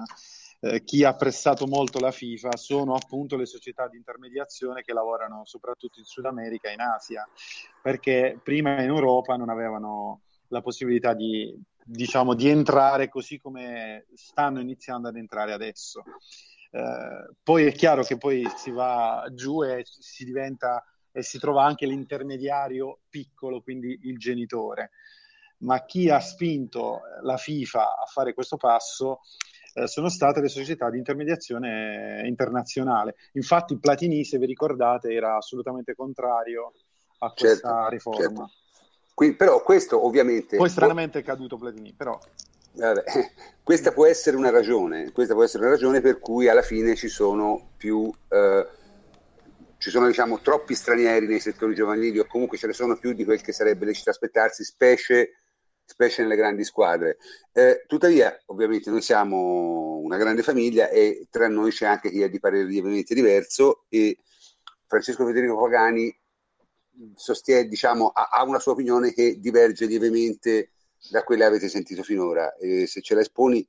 eh, chi ha pressato molto la FIFA, sono appunto le società di intermediazione che lavorano soprattutto in Sud America e in Asia, perché prima in Europa non avevano la possibilità di, diciamo, di entrare così come stanno iniziando ad entrare adesso. Eh, poi è chiaro che poi si va giù e si diventa e si trova anche l'intermediario piccolo, quindi il genitore. Ma chi ha spinto la FIFA a fare questo passo eh, sono state le società di intermediazione internazionale. Infatti Platini, se vi ricordate, era assolutamente contrario a questa Certo, riforma. certo. Qui- però questo ovviamente... Poi stranamente è caduto Platini, però Vabbè, questa può essere una ragione, questa può essere una ragione per cui alla fine ci sono più, eh, ci sono diciamo troppi stranieri nei settori giovanili o comunque ce ne sono più di quel che sarebbe lecito aspettarsi, specie, specie nelle grandi squadre. Eh, tuttavia, ovviamente noi siamo una grande famiglia e tra noi c'è anche chi è di parere lievemente diverso e Francesco Federico Pagani sostiene, diciamo, ha, ha una sua opinione che diverge lievemente da quelle che avete sentito finora. E se ce la esponi,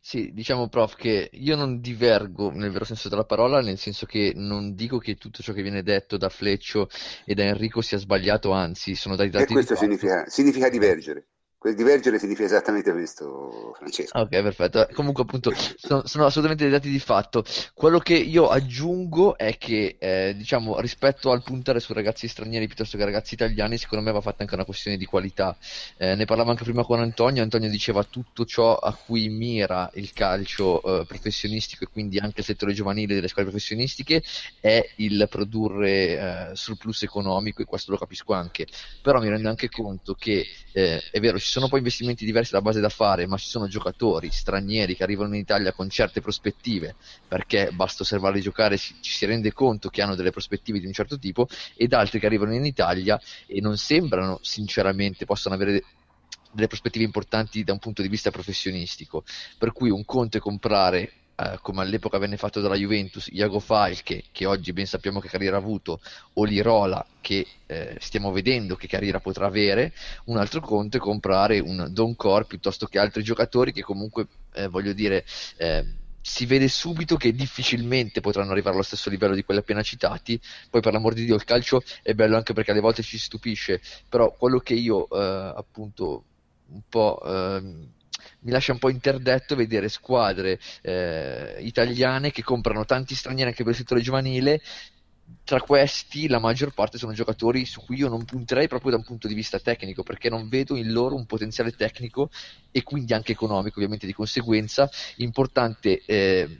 Sì, diciamo, prof, che io non divergo nel vero senso della parola, nel senso che non dico che tutto ciò che viene detto da Fleccio e da Enrico sia sbagliato, anzi, sono dai e dati di questo significa, significa divergere. Que- Divergere significa esattamente questo, Francesco. Ok, perfetto. Comunque, appunto, sono, sono assolutamente dei dati di fatto. Quello che io aggiungo è che, eh, diciamo, rispetto al puntare su ragazzi stranieri piuttosto che ragazzi italiani, secondo me va fatta anche una questione di qualità. Eh, ne parlavo anche prima con Antonio. Antonio diceva tutto ciò a cui mira il calcio eh, professionistico e quindi anche il settore giovanile delle squadre professionistiche è il produrre eh, surplus economico e questo lo capisco anche. Però mi rendo anche conto che eh, è vero, ci sono poi investimenti diversi da base da fare, ma ci sono giocatori stranieri che arrivano in Italia con certe prospettive, perché basta osservarli giocare, ci, ci si rende conto che hanno delle prospettive di un certo tipo, ed altri che arrivano in Italia e non sembrano sinceramente possano avere delle prospettive importanti da un punto di vista professionistico. Per cui un conto è comprare eh, come all'epoca venne fatto dalla Juventus, Iago Falche, che oggi ben sappiamo che carriera ha avuto, o Lirola, che eh, stiamo vedendo che carriera potrà avere, un altro conto è comprare un Don Cor piuttosto che altri giocatori che comunque, eh, voglio dire, eh, si vede subito che difficilmente potranno arrivare allo stesso livello di quelli appena citati. Poi, per l'amor di Dio, il calcio è bello anche perché alle volte ci stupisce, però quello che io eh, appunto un po' ehm, mi lascia un po' interdetto vedere squadre eh, italiane che comprano tanti stranieri anche per il settore giovanile. Tra questi, la maggior parte sono giocatori su cui io non punterei proprio da un punto di vista tecnico, perché non vedo in loro un potenziale tecnico e quindi anche economico, ovviamente di conseguenza, importante eh,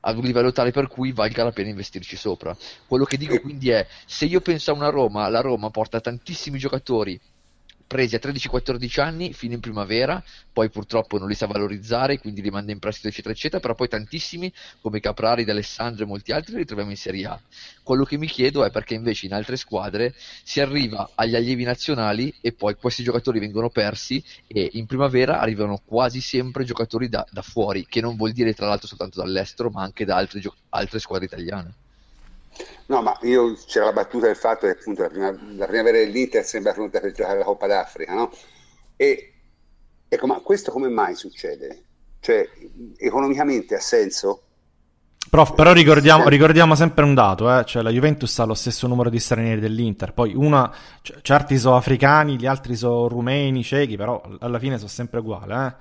a un livello tale per cui valga la pena investirci sopra. Quello che dico quindi è, se io penso a una Roma, la Roma porta tantissimi giocatori presi a 13-14 anni fino in primavera, poi purtroppo non li sa valorizzare, quindi li manda in prestito eccetera eccetera, però poi tantissimi come Caprari, D'Alessandro e molti altri li troviamo in Serie A. Quello che mi chiedo è perché invece in altre squadre si arriva agli allievi nazionali e poi questi giocatori vengono persi e in primavera arrivano quasi sempre giocatori da, da fuori, che non vuol dire tra l'altro soltanto dall'estero, ma anche da altre, altre squadre italiane. No, ma io c'era la battuta del fatto che appunto la, prima, la primavera dell'Inter sembra pronta per giocare la Coppa d'Africa, no? E ecco, ma questo come mai succede? Cioè, economicamente ha senso? Prof, però ricordiamo, ricordiamo sempre un dato, eh? cioè la Juventus ha lo stesso numero di stranieri dell'Inter, poi una, c- certi sono africani, gli altri sono rumeni, cechi, però alla fine sono sempre uguali, eh?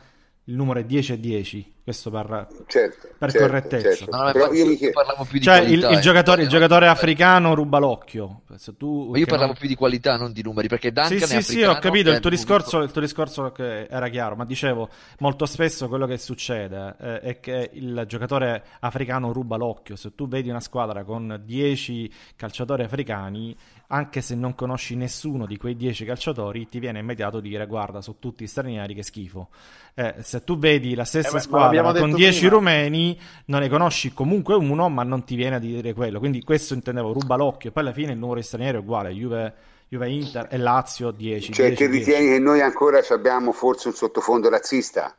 Il numero è 10 e 10, questo per, certo, per certo, correttezza. certo. No, Però io mi chiedo, parlavo più di Cioè il, qualità, il eh. giocatore, il giocatore no, africano ruba l'occhio. Se tu, Ma io parlavo non- più di qualità, non di numeri, perché Duncan Sì, è sì, sì, ho capito il tuo, discorso, il tuo discorso che era chiaro, ma dicevo, molto spesso quello che succede eh, è che il giocatore africano ruba l'occhio. Se tu vedi una squadra con 10 calciatori africani, anche se non conosci nessuno di quei 10 calciatori, ti viene immediato dire guarda, sono tutti stranieri, che schifo. Eh, se tu vedi la stessa Eh, squadra con detto 10 prima. rumeni, non ne conosci comunque uno, ma non ti viene a dire quello. Quindi questo intendevo, ruba l'occhio. Poi alla fine il numero di stranieri è uguale, Juve, Juve Inter e Lazio 10. cioè 10, che 10. ritieni che noi ancora abbiamo forse un sottofondo razzista?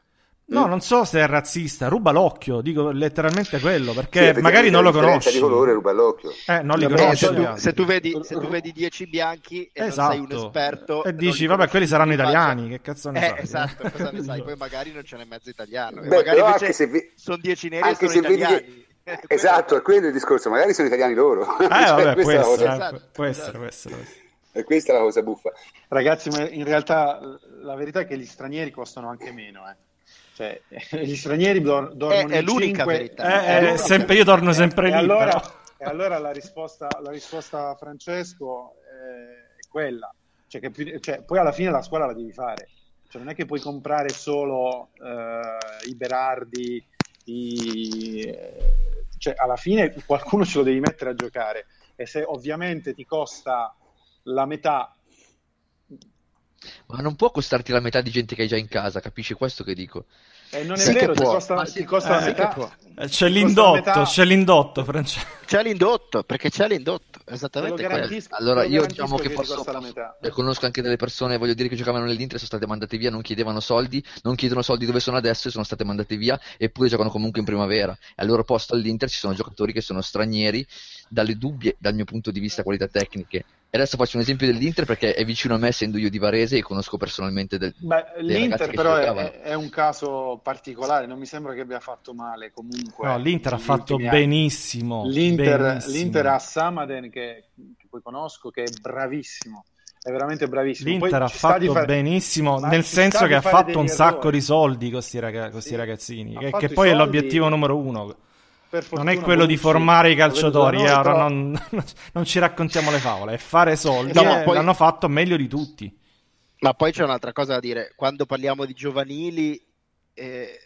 No, non so se è razzista, ruba l'occhio, dico letteralmente quello, perché sì, magari non lo conosci. di colore ruba l'occhio. Eh, non li conosci. Se tu, se tu, vedi, se tu vedi 10 bianchi e esatto. non sei un esperto... E dici, vabbè, quelli saranno italiani, che cazzo ne eh, sai? Esatto, cosa ne sai? Poi magari non ce n'è mezzo italiano. Beh, magari invece vi... sono 10 neri e sono italiani. Che... Esatto, è quello il discorso, magari sono italiani loro. Eh, cioè, vabbè, può essere, esatto, può essere, può essere. E questa è la cosa buffa. Ragazzi, ma in realtà la verità è che gli stranieri costano anche meno, eh. Cioè, gli stranieri dor- dormono è, è l'unica 5... verità. Eh, eh, sempre, io torno sempre e lì. Allora, e allora la risposta, la risposta a Francesco è quella. Cioè che, cioè, poi alla fine la squadra la devi fare. Cioè, non è che puoi comprare solo uh, i Berardi, i... Cioè, alla fine qualcuno ce lo devi mettere a giocare. E se ovviamente ti costa la metà ma non può costarti la metà di gente che hai già in casa, capisci questo che dico? Eh, non è sì vero, ti costa, sì, ti costa eh, la metà. Eh, c'è l'indotto, c'è l'indotto, Francesco. C'è l'indotto, perché c'è l'indotto, esattamente. Allora, io diciamo che, che posso, conosco anche delle persone, voglio dire, che giocavano nell'Inter, sono state mandate via, non chiedevano soldi, non chiedono soldi dove sono adesso e sono state mandate via, eppure giocano comunque in primavera. E al loro posto all'Inter ci sono giocatori che sono stranieri, dalle dubbie, dal mio punto di vista, qualità tecniche, e adesso faccio un esempio dell'Inter perché è vicino a me, essendo io di Varese e conosco personalmente del, Beh, l'Inter però è, è, un caso particolare, non mi sembra che abbia fatto male comunque. No, l'Inter ha fatto benissimo. L'Inter, benissimo. L'Inter ha Samaden che, che poi conosco, che è bravissimo. È veramente bravissimo. L'Inter poi ha fatto fare... benissimo, nel senso che ha fatto un errori. sacco di soldi con questi ragazzi, ragazzini, che, che poi soldi... è l'obiettivo numero uno non è quello di formare i calciatori, eh, ora non, non, ci raccontiamo le favole, è fare soldi. No, poi... L'hanno fatto meglio di tutti. Ma poi c'è un'altra cosa da dire: quando parliamo di giovanili, eh,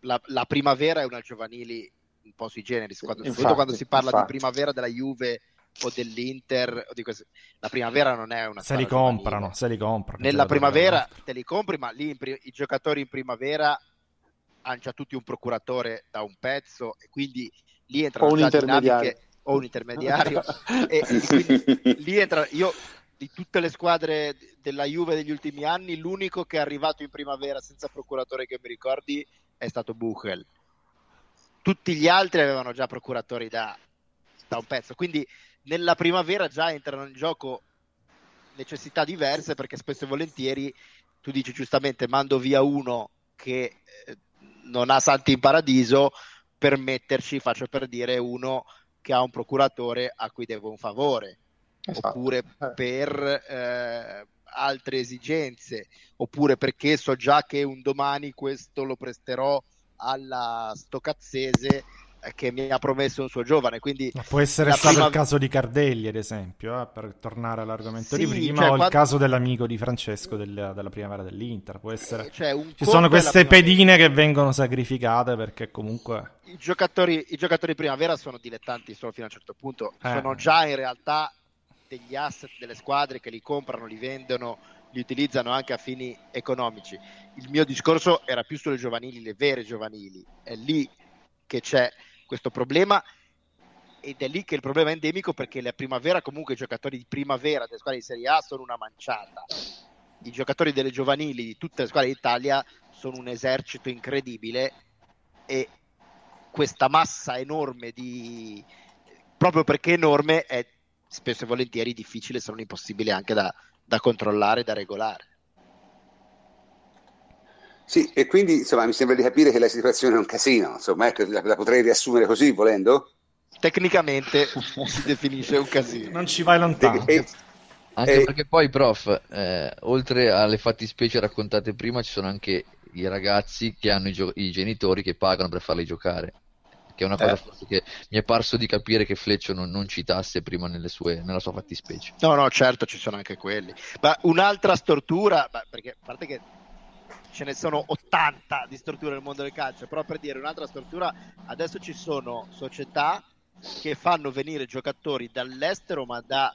la, la, primavera è una giovanili un po' sui generi. Quando, infatti, quando si parla infatti. di primavera della Juve o dell'Inter, o di queste, la primavera non è una se li comprano, se li comprano. Nella primavera te li compri, ma lì i giocatori in primavera già tutti un procuratore da un pezzo e quindi lì entrano o un intermediario. o un intermediario. E, e lì entra io di tutte le squadre della Juve degli ultimi anni l'unico che è arrivato in primavera senza procuratore che mi ricordi è stato Buchel. Tutti gli altri avevano già procuratori da, da un pezzo. Quindi nella primavera già entrano in gioco necessità diverse perché spesso e volentieri tu dici giustamente mando via uno che eh, non ha santi in paradiso per metterci, faccio per dire, uno che ha un procuratore a cui devo un favore, esatto. oppure eh. per eh, altre esigenze, oppure perché so già che un domani questo lo presterò alla stocazzese che mi ha promesso un suo giovane. Quindi può essere stato prima... il caso di Cardelli, ad esempio, eh, per tornare all'argomento sì, di prima, cioè, o quando... il caso dell'amico di Francesco del, della primavera dell'Inter. Può essere... Cioè, Ci sono queste pedine che vengono sacrificate perché comunque. I giocatori, I giocatori primavera sono dilettanti solo fino a un certo punto, eh. sono già in realtà degli asset delle squadre che li comprano, li vendono, li utilizzano anche a fini economici. Il mio discorso era più sulle giovanili, le vere giovanili. È lì che c'è questo problema ed è lì che il problema è endemico perché la primavera comunque i giocatori di primavera delle squadre di Serie A sono una manciata. I giocatori delle giovanili di tutte le squadre d'Italia sono un esercito incredibile e questa massa enorme di proprio perché enorme è spesso e volentieri difficile se non impossibile anche da, da controllare da regolare sì, e quindi insomma mi sembra di capire che la situazione è un casino, insomma, ecco, la, la potrei riassumere così volendo? Tecnicamente si definisce un casino. Non ci vai lontano. E, anche e... perché poi, prof, eh, oltre alle fattispecie raccontate prima, ci sono anche i ragazzi che hanno i, gio- i genitori che pagano per farli giocare. Che è una cosa eh. che mi è parso di capire che Fleccio non, non citasse prima sue, nella sua fattispecie. No, no, certo, ci sono anche quelli. Ma un'altra stortura, perché a parte che ce ne sono 80 di strutture nel mondo del calcio, però per dire un'altra struttura, adesso ci sono società che fanno venire giocatori dall'estero, ma da,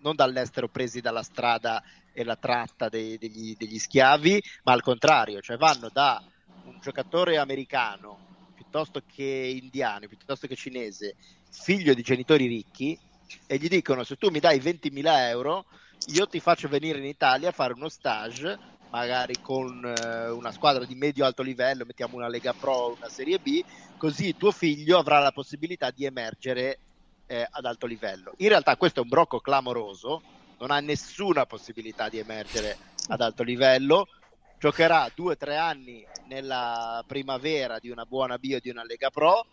non dall'estero presi dalla strada e la tratta dei, degli, degli schiavi, ma al contrario, cioè vanno da un giocatore americano piuttosto che indiano, piuttosto che cinese, figlio di genitori ricchi, e gli dicono se tu mi dai 20.000 euro, io ti faccio venire in Italia a fare uno stage magari con eh, una squadra di medio-alto livello, mettiamo una Lega Pro, una Serie B, così tuo figlio avrà la possibilità di emergere eh, ad alto livello. In realtà questo è un brocco clamoroso, non ha nessuna possibilità di emergere ad alto livello, giocherà due o tre anni nella primavera di una buona bio di una Lega Pro,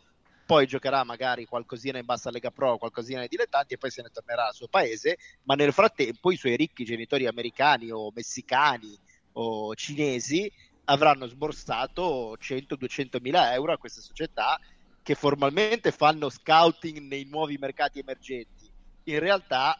poi giocherà magari qualcosina in bassa Lega Pro, qualcosina nei dilettanti e poi se ne tornerà al suo paese, ma nel frattempo i suoi ricchi genitori americani o messicani o cinesi avranno sborsato 100-200 mila euro a queste società che formalmente fanno scouting nei nuovi mercati emergenti, in realtà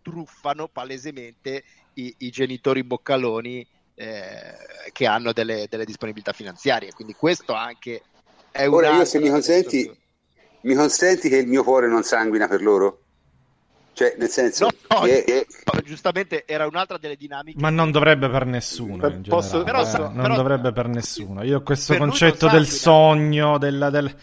truffano palesemente i, i genitori boccaloni eh, che hanno delle, delle, disponibilità finanziarie. Quindi questo anche è un... Ora io se mi consenti, mi consenti che il mio cuore non sanguina per loro? Cioè, nel senso, no, no, che, che... giustamente era un'altra delle dinamiche. Ma non dovrebbe per nessuno. Per, posso, però, eh, non però, dovrebbe per nessuno. Io ho questo concetto del sogno, della, del...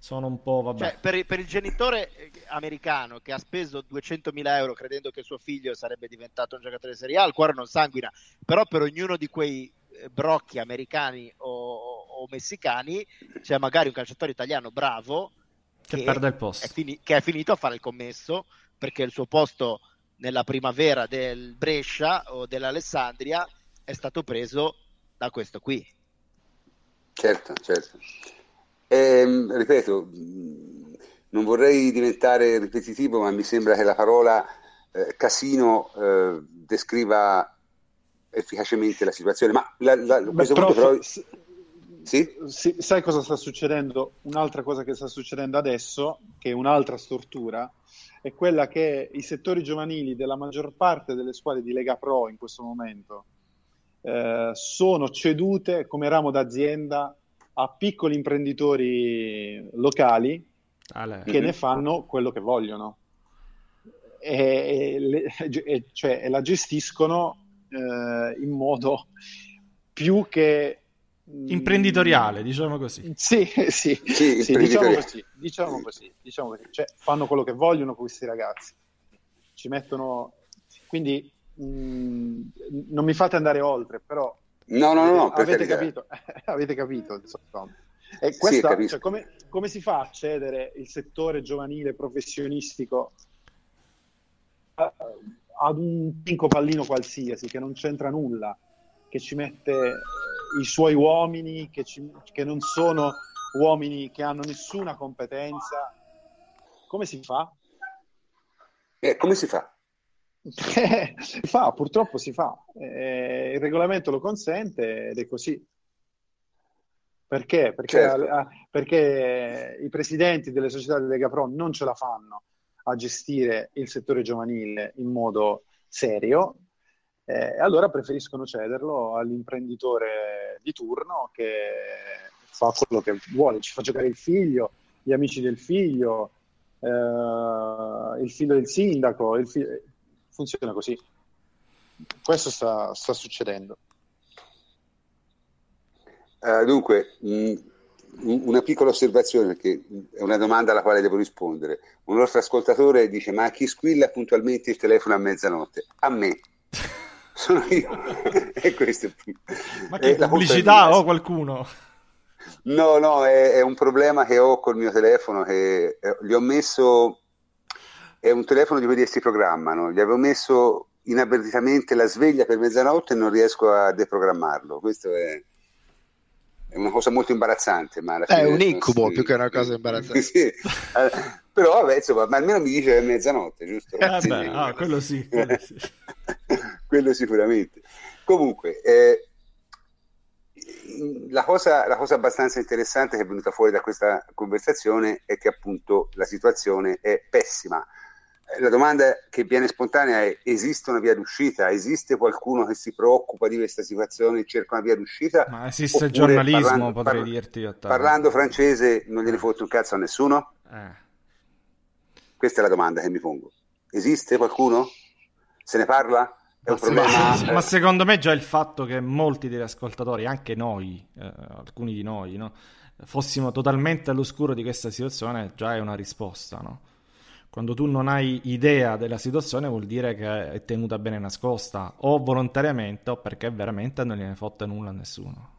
sono un po'. Vabbè. Cioè, per, per, il genitore eh, americano che ha speso 200.000 euro credendo che suo figlio sarebbe diventato un giocatore di Serie A, il cuore non sanguina. Però per ognuno di quei eh, brocchi americani o, o messicani c'è magari un calciatore italiano bravo che, che perde il posto. È fini- che è finito a fare il commesso perché il suo posto nella primavera del Brescia o dell'Alessandria è stato preso da questo qui. Certo, certo. Eh, ripeto, non vorrei diventare ripetitivo, ma mi sembra che la parola eh, casino eh, descriva efficacemente la situazione. Ma la, la, a questo Beh, punto però... sì? sì? Sai cosa sta succedendo? Un'altra cosa che sta succedendo adesso, che è un'altra stortura, è quella che i settori giovanili della maggior parte delle squadre di Lega Pro in questo momento eh, sono cedute come ramo d'azienda a piccoli imprenditori locali Ale. che ne fanno quello che vogliono e, e, e, cioè, e la gestiscono eh, in modo più che imprenditoriale, diciamo così. Sì, sì, sì, sì diciamo, così, diciamo così, diciamo così. Cioè, fanno quello che vogliono questi ragazzi. Ci mettono... Quindi mh, mm, non mi fate andare oltre, però... No, no, no, no avete, capito, avete capito, insomma. E questa, sì, cioè, come, come, si fa a cedere il settore giovanile professionistico ad un pinco pallino qualsiasi che non c'entra nulla, che ci mette i suoi uomini che, ci, che non sono uomini che hanno nessuna competenza. Come si fa? Eh, come si fa? si fa, purtroppo si fa. Eh, il regolamento lo consente ed è così. Perché? Perché, certo. a, perché, i presidenti delle società di Lega Pro non ce la fanno a gestire il settore giovanile in modo serio eh, allora preferiscono cederlo all'imprenditore di turno che fa quello che vuole, ci fa giocare il figlio, gli amici del figlio, eh, il figlio del sindaco, figlio... funziona così. Questo sta, sta succedendo. Uh, dunque, mh, una piccola osservazione, perché è una domanda alla quale devo rispondere. Un nostro ascoltatore dice: Ma chi squilla puntualmente il telefono a mezzanotte? A me sono io. e questo Ma che è pubblicità o qualcuno? No, no, è, è, un problema che ho col mio telefono che eh, gli ho messo è un telefono di quelli che si programmano, gli avevo messo inavvertitamente la sveglia per mezzanotte e non riesco a deprogrammarlo. Questo è, è una cosa molto imbarazzante. Ma è un incubo si... più che una cosa imbarazzante. sì. Però vabbè, insomma, ma almeno mi dice che è mezzanotte, giusto? Eh, sì, beh, ah, quello sì. Quello, sì. quello sicuramente. Comunque, eh, la, cosa, la cosa abbastanza interessante che è venuta fuori da questa conversazione è che appunto la situazione è pessima. Eh, la domanda che viene spontanea è: esiste una via d'uscita? Esiste qualcuno che si preoccupa di questa situazione e cerca una via d'uscita? Ma esiste il giornalismo, parlando, potrei parla, dirti. Parlando francese non gliene fotte un cazzo a nessuno? Eh. Questa è la domanda che mi pongo. Esiste qualcuno? Se ne parla? È un ma, problema... ma secondo me già il fatto che molti degli ascoltatori, anche noi, eh, alcuni di noi, no, fossimo totalmente all'oscuro di questa situazione già è una risposta, no? Quando tu non hai idea della situazione vuol dire che è tenuta bene nascosta, o volontariamente o perché veramente non gliene fotte nulla a nessuno.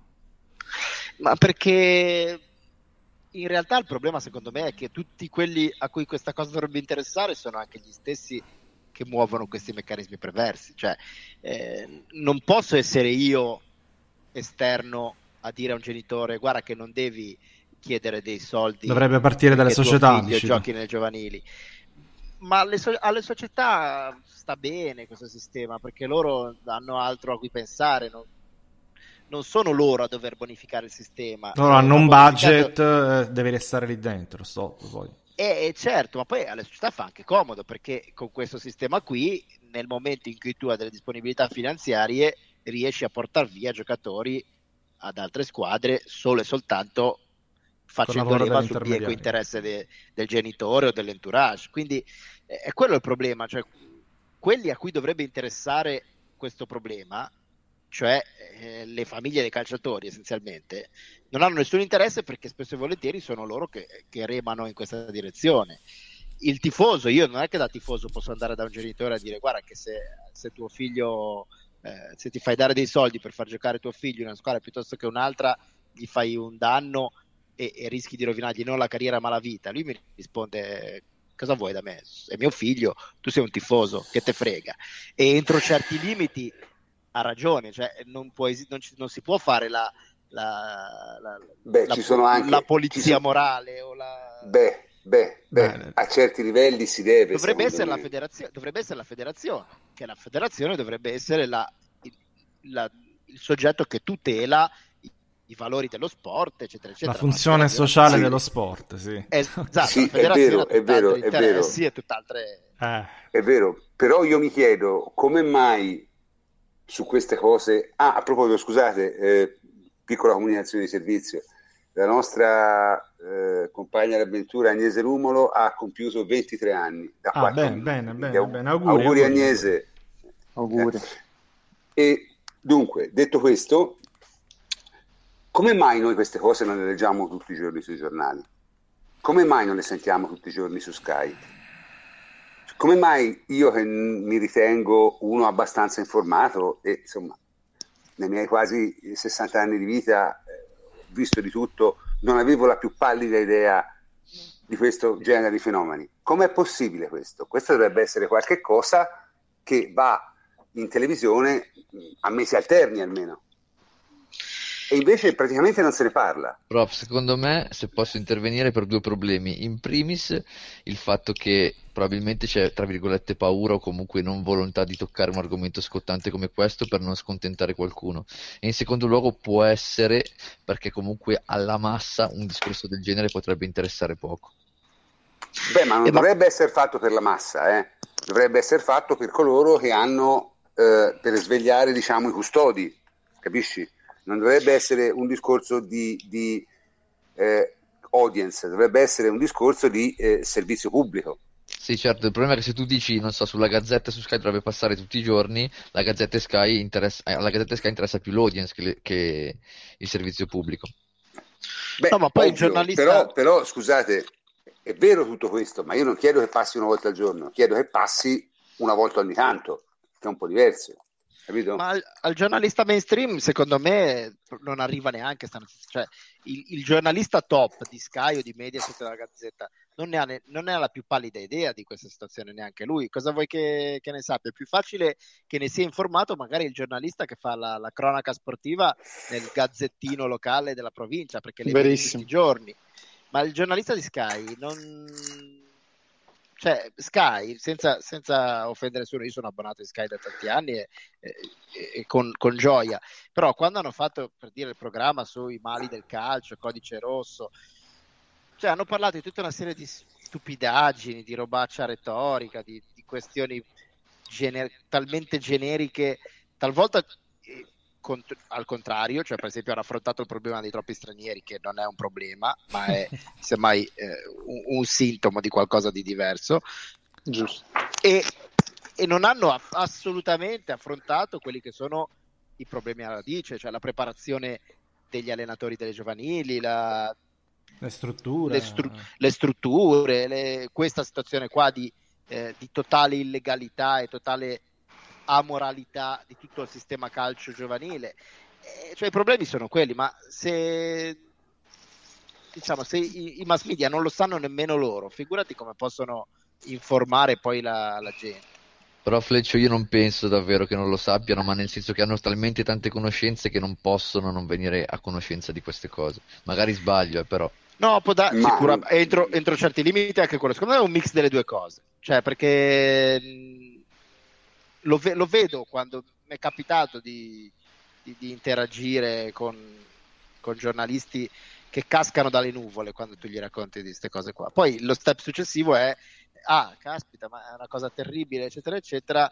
Ma perché in realtà il problema secondo me è che tutti quelli a cui questa cosa dovrebbe interessare sono anche gli stessi che muovono questi meccanismi perversi. Cioè, eh, non posso essere io esterno a dire a un genitore guarda che non devi chiedere dei soldi. Dovrebbe partire dalle società. Giochi nelle giovanili ma alle, so- alle, società sta bene questo sistema perché loro hanno altro a cui pensare, non, non sono loro a dover bonificare il sistema. Loro hanno un budget, eh, deve restare lì dentro, stop poi. E, certo, ma poi alle società fa anche comodo perché con questo sistema qui, nel momento in cui tu hai delle disponibilità finanziarie, riesci a portare via giocatori ad altre squadre solo e soltanto facendo leva sul bieco interesse de, del genitore o dell'entourage. Quindi eh, è quello il problema, cioè quelli a cui dovrebbe interessare questo problema, cioè eh, le famiglie dei calciatori essenzialmente, non hanno nessun interesse perché spesso e volentieri sono loro che, che remano in questa direzione. Il tifoso, io non è che da tifoso posso andare da un genitore a dire guarda che se, se tuo figlio, eh, se ti fai dare dei soldi per far giocare tuo figlio in una squadra piuttosto che un'altra, gli fai un danno e, e rischi di rovinargli non la carriera ma la vita. Lui mi risponde cosa vuoi da me? È mio figlio, tu sei un tifoso, che te frega. E entro certi limiti ha ragione, cioè non, può, non, non si può fare la, la, la, beh, la, anche, la polizia sono... morale o la... Beh, beh, beh, a certi livelli si deve. Dovrebbe essere, la federazione, dovrebbe essere la federazione, che la federazione dovrebbe essere la, il, il soggetto che tutela i valori dello sport, eccetera, eccetera. La funzione sociale sì. dello sport, sì. Esatto, sì, è vero, è vero, è vero. Sì, è tutt'altre... Eh. È vero, però io mi chiedo come mai su queste cose... Ah, a proposito, scusate, eh, piccola comunicazione di servizio. La nostra eh, compagna d'avventura Agnese Rumolo ha compiuto 23 anni. Da ah, bene, bene, bene, aug- bene, Auguri, auguri, Agnese. Auguri. Eh, e dunque, detto questo, come mai noi queste cose non le leggiamo tutti i giorni sui giornali? Come mai non le sentiamo tutti i giorni su Sky? Come mai io che mi ritengo uno abbastanza informato e insomma nei miei quasi 60 anni di vita eh, visto di tutto, non avevo la più pallida idea di questo genere di fenomeni. Com'è possibile questo? Questo dovrebbe essere qualche cosa che va in televisione a mesi alterni almeno e invece praticamente non se ne parla. Prof, secondo me, se posso intervenire per due problemi. In primis, il fatto che probabilmente c'è, tra virgolette, paura o comunque non volontà di toccare un argomento scottante come questo per non scontentare qualcuno. E in secondo luogo può essere perché comunque alla massa un discorso del genere potrebbe interessare poco. Beh, ma non eh, dovrebbe ma... essere fatto per la massa, eh? dovrebbe essere fatto per coloro che hanno eh, per svegliare, diciamo, i custodi, capisci? Non dovrebbe essere un discorso di, di eh, audience, dovrebbe essere un discorso di eh, servizio pubblico. Sì, certo, il problema è che se tu dici, non so, sulla Gazzetta su Sky dovrebbe passare tutti i giorni, la Gazzetta Sky interessa, eh, alla Gazzetta Sky interessa più l'audience che, le, che il servizio pubblico. Beh, no, ma poi ovvio, il giornalista... Però, però, scusate, è vero tutto questo, ma io non chiedo che passi una volta al giorno, chiedo che passi una volta ogni tanto, che è un po' diverso. Capito? Ma al, al, giornalista mainstream, secondo me, non arriva neanche. Cioè, il, il, giornalista top di Sky o di Mediaset della Gazzetta non ne, ha ne, non ne, ha la più pallida idea di questa situazione neanche lui. Cosa vuoi che, che, ne sappia? È più facile che ne sia informato magari il giornalista che fa la, la cronaca sportiva nel gazzettino locale della provincia, perché le vede tutti i giorni. Ma il giornalista di Sky non cioè Sky, senza, senza, offendere nessuno, io sono abbonato a Sky da tanti anni e, e, e con, con, gioia, però quando hanno fatto per dire il programma sui mali del calcio, codice rosso, cioè hanno parlato di tutta una serie di stupidaggini, di robaccia retorica, di, di questioni gener- talmente generiche, talvolta cont- al contrario, cioè per esempio hanno affrontato il problema dei troppi stranieri, che non è un problema, ma è semmai eh, un, un, sintomo di qualcosa di diverso. Giusto. E, e non hanno aff- assolutamente affrontato quelli che sono i problemi alla radice, cioè la preparazione degli allenatori delle giovanili, la, le strutture, le, stru- le strutture le, questa situazione qua di, eh, di totale illegalità e totale amoralità di tutto il sistema calcio giovanile. Eh, cioè, i problemi sono quelli, ma se, diciamo, se i, i, mass media non lo sanno nemmeno loro, figurati come possono informare poi la, la gente. Però Fleccio io non penso davvero che non lo sappiano, ma nel senso che hanno talmente tante conoscenze che non possono non venire a conoscenza di queste cose. Magari sbaglio, eh, però. No, può da- ma... sicuramente entro, entro, certi limiti anche quello. Secondo me è un mix delle due cose. Cioè, perché lo, ve- lo vedo quando mi è capitato di, di, di interagire con, con, giornalisti che cascano dalle nuvole quando tu gli racconti di queste cose qua. Poi lo step successivo è, ah, caspita, ma è una cosa terribile, eccetera, eccetera.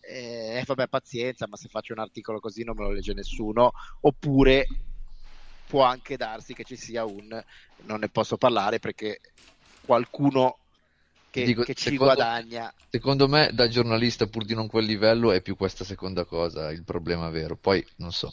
E eh, vabbè, pazienza, ma se faccio un articolo così non me lo legge nessuno. Oppure può anche darsi che ci sia un non ne posso parlare perché qualcuno che, Dico, che ci secondo, guadagna. Secondo me, da giornalista, pur di non quel livello, è più questa seconda cosa il problema vero. Poi non so.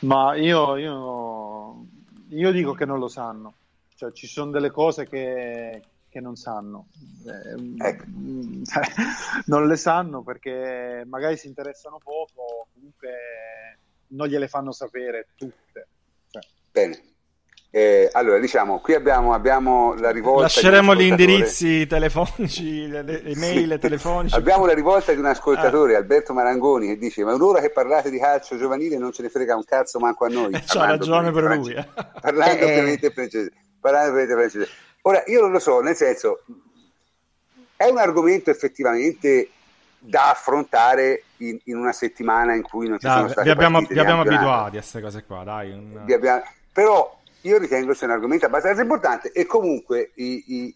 Ma io, io, io dico che non lo sanno. Cioè, ci sono delle cose che, che non sanno. Eh, ecco. non le sanno perché magari si interessano poco, comunque non gliele fanno sapere tutte. Cioè. Bene. Eh, allora, diciamo, qui abbiamo, abbiamo la rivolta. Lasceremo gli indirizzi telefonici, le, le email sì. telefonici. Abbiamo la rivolta di un ascoltatore, ah. Alberto Marangoni, che dice: Ma un'ora che parlate di calcio giovanile non ce ne frega un cazzo manco a noi. Eh, c'ha ragione per lui. Eh. Parlando eh. ovviamente francese. Parlando ovviamente francese. Ora, io non lo so, nel senso, è un argomento effettivamente da affrontare in, in una settimana in cui non ci dai, sono stati vi abbiamo, vi abbiamo abituati a queste cose qua, dai. Un... Abbiamo... Però io ritengo sia un argomento abbastanza importante e comunque i, i,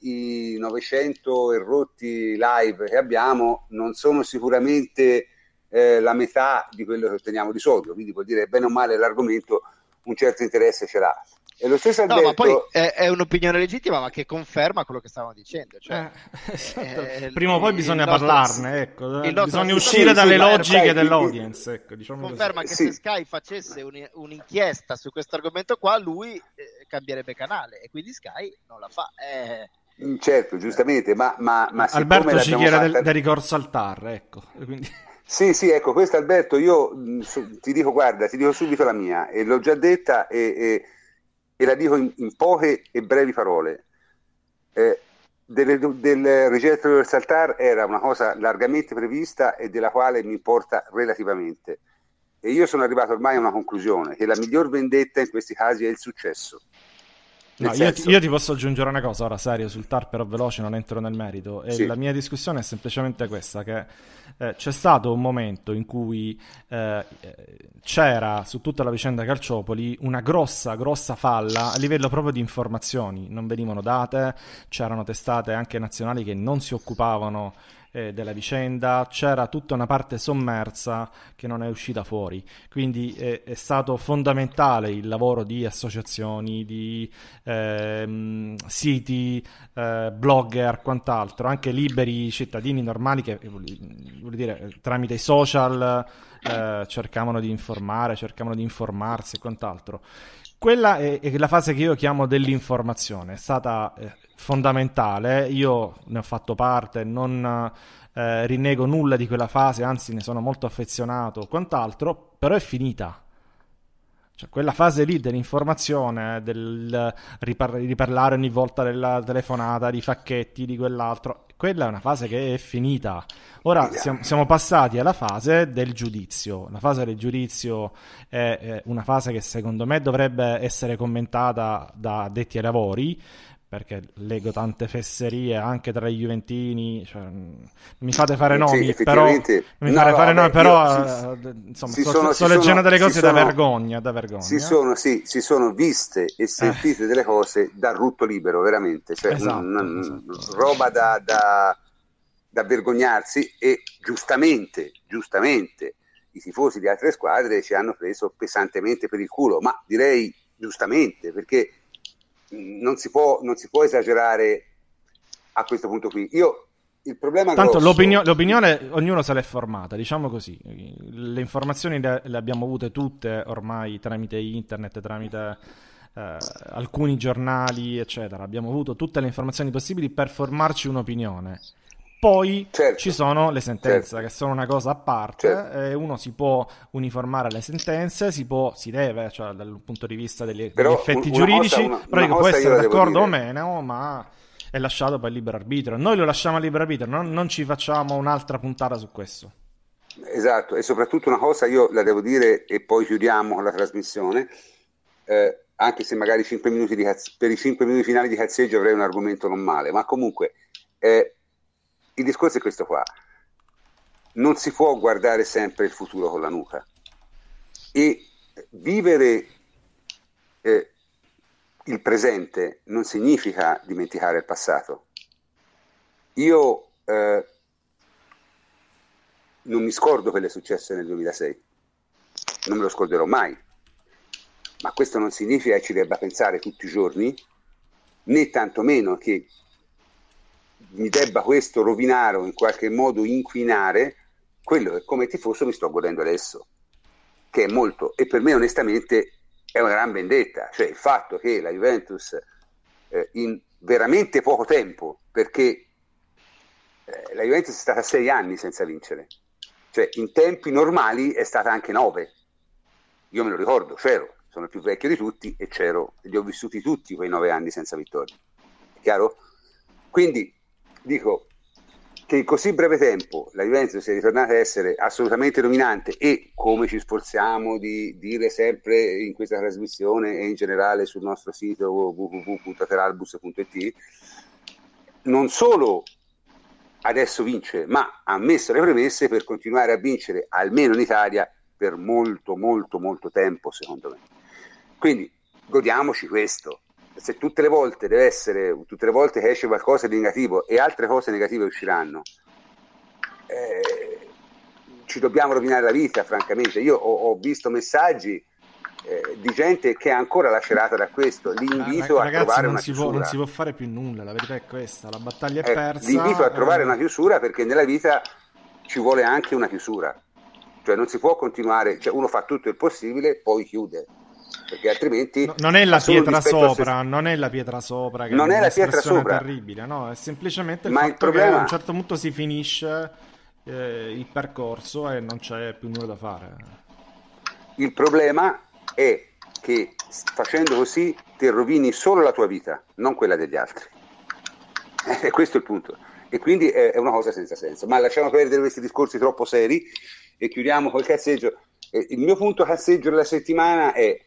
i 900 errotti live che abbiamo non sono sicuramente eh, la metà di quello che otteniamo di solito, quindi vuol dire bene o male l'argomento un certo interesse ce l'ha. E lo stesso Alberto... No, ma poi è, è, un'opinione legittima, ma che conferma quello che stavamo dicendo. Cioè, eh, esatto. eh, Prima o poi bisogna nostro, parlarne, ecco. bisogna uscire sì, dalle sì, logiche dell'audience. Ecco, diciamo conferma così. che sì. se Sky facesse un, un'inchiesta su questo argomento qua, lui eh, cambierebbe canale e quindi Sky non la fa. Eh. Mm, certo, giustamente, ma, ma, ma Alberto ci chiede fatta... del, del, ricorso al TAR, ecco. Quindi... Sì, sì, ecco, questo Alberto, io mh, mm, ti dico, guarda, ti dico subito la mia, e l'ho già detta e, e e la dico in, in poche e brevi parole. Eh, del, del registro universal TAR era una cosa largamente prevista e della quale mi importa relativamente. E io sono arrivato ormai a una conclusione, che la miglior vendetta in questi casi è il successo. No, io, ti, io, ti posso aggiungere una cosa, ora serio, sul TAR però veloce, non entro nel merito. E sì. La mia discussione è semplicemente questa, che eh, c'è stato un momento in cui eh, c'era su tutta la vicenda Calciopoli una grossa, grossa falla a livello proprio di informazioni. Non venivano date, c'erano testate anche nazionali che non si occupavano eh, della vicenda, c'era tutta una parte sommersa che non è uscita fuori. Quindi eh, è stato fondamentale il lavoro di associazioni, di ehm, siti, eh, blogger, quant'altro, anche liberi cittadini normali che eh, vuol dire tramite i social eh, cercavano di informare, cercavano di informarsi e quant'altro quella è, la fase che io chiamo dell'informazione, è stata eh, fondamentale, io ne ho fatto parte, non eh, rinnego nulla di quella fase, anzi ne sono molto affezionato, quant'altro, però è finita. Cioè, quella fase lì dell'informazione, del ripar- riparlare ogni volta della telefonata, di facchetti, di quell'altro, quella è una fase che è finita. Ora siamo, siamo passati alla fase del giudizio. La fase del giudizio è, è una fase che secondo me dovrebbe essere commentata da detti ai lavori, perché leggo tante fesserie anche tra i Juventini, cioè, mi fate fare nomi, sì, però, mi no, fate no, fare nomi, però io, eh, insomma, sto, sono, sto leggendo delle cose da vergogna, da vergogna. Si sono, sì, si sono viste e sentite eh. delle cose da rutto libero, veramente, cioè, esatto, un, esatto. roba da, da, da vergognarsi e giustamente, giustamente i tifosi di altre squadre ci hanno preso pesantemente per il culo, ma direi giustamente perché non si, può, non si può esagerare a questo punto qui. Io il problema Tanto grosso... l'opinio- l'opinione ognuno se l'è formata, diciamo così. Le informazioni le, le, abbiamo avute tutte ormai tramite internet, tramite eh, alcuni giornali, eccetera. Abbiamo avuto tutte le informazioni possibili per formarci un'opinione. Poi Certo. ci sono le sentenze, Certo. che sono una cosa a parte. Certo. e uno si può uniformare alle sentenze, si può, si deve, cioè dal punto di vista degli, degli effetti un- una giuridici, cosa- una- però una può essere d'accordo o meno, ma è lasciato poi al libero arbitrio. Noi lo lasciamo al libero arbitrio, non, non ci facciamo un'altra puntata su questo. Esatto, e soprattutto una cosa io la devo dire e poi chiudiamo la trasmissione, eh, anche se magari di per i 5 minuti finali di cazzeggio avrei un argomento non male, ma comunque eh, il discorso è questo qua, non si può guardare sempre il futuro con la nuca. E vivere eh, il presente non significa dimenticare il passato. Io eh, non mi scordo quello che è successo nel 2006, non me lo scorderò mai, ma questo non significa che ci debba pensare tutti i giorni, né tantomeno che mi debba questo rovinare o in qualche modo inquinare quello che come tifoso mi sto godendo adesso, che è molto, e per me onestamente è una gran vendetta, cioè il fatto che la Juventus eh, in veramente poco tempo, perché eh, la Juventus è stata sei anni senza vincere, cioè in tempi normali è stata anche nove. Io me lo ricordo, c'ero, sono il più vecchio di tutti e c'ero, li ho vissuti tutti quei nove anni senza vittoria. Chiaro? Quindi dico che in così breve tempo la Juventus sia ritornata a essere assolutamente dominante e come ci sforziamo di dire sempre in questa trasmissione e in generale sul nostro sito www.teralbus.it non solo adesso vince, ma ha messo le premesse per continuare a vincere almeno in Italia per molto, molto, molto tempo, secondo me. Quindi godiamoci questo. Se tutte le volte deve essere, tutte le volte che esce qualcosa di negativo e altre cose negative usciranno, eh, ci dobbiamo rovinare la vita, francamente. Io ho, ho visto messaggi eh, di gente che è ancora lacerata da questo. L'invito a Ragazzi, trovare non una si, chiusura. può, non si può fare più nulla, la verità è questa, la battaglia è Eh, persa. L'invito a trovare eh, una chiusura perché nella vita ci vuole anche una chiusura. Cioè non si può continuare, cioè uno fa tutto il possibile, poi chiude. Perché altrimenti no- non è la pietra rispetto a se- sopra, non è la pietra sopra che Non è la pietra sopra. terribile, no, è semplicemente il Ma il problema- che a un certo punto si finisce eh, il percorso e non c'è più nulla da fare. Il problema è che facendo così ti rovini solo la tua vita, non quella degli altri. E questo è il punto. E quindi è è una cosa senza senso. Ma lasciamo perdere questi discorsi troppo seri e chiudiamo col cazzeggio. Eh, Il mio punto cazzeggio della settimana è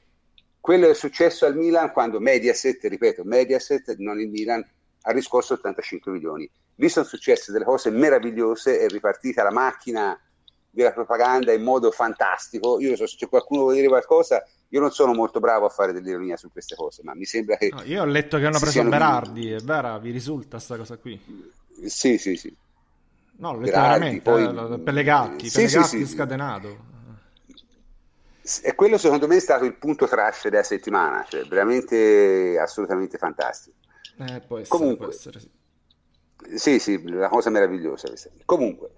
quello è successo al Milan quando Mediaset, ripeto, Mediaset, non il Milan, ha riscosso 85 milioni. Lì sono successe delle cose meravigliose, è ripartita la macchina della propaganda in modo fantastico. Io so se c'è qualcuno vuole dire qualcosa, io non sono molto bravo a fare dell'ironia su queste cose, ma mi sembra che... No, io ho letto che hanno preso Berardi, è vera, vi risulta sta cosa qui? Sì, sì, sì. No, letto Berardi, poi- eh, Pellegatti, Sì, sì, Pellegatti sì. scatenato. E quello secondo me è stato il punto trash della settimana, cioè veramente assolutamente fantastico. Eh, può essere, Comunque. può essere, sì. Sì, sì, una cosa meravigliosa questa. Comunque,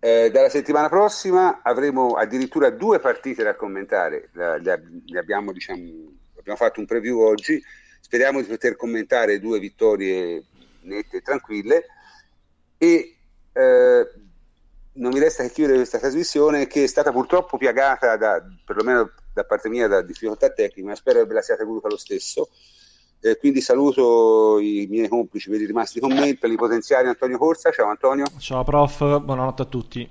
eh, dalla settimana prossima avremo addirittura due partite da commentare. La- le, ab- le abbiamo, diciamo, abbiamo fatto un preview oggi. Speriamo di poter commentare due vittorie nette e tranquille. E eh, non mi resta che chiudere questa trasmissione che è stata purtroppo piagata, da, perlomeno da parte mia, da difficoltà tecniche, ma spero che ve la siate voluta lo stesso. Eh, quindi saluto i miei complici, quelli rimasti con me, il plenipotenziario Antonio Corsa, ciao Antonio, Ciao prof, buonanotte a tutti.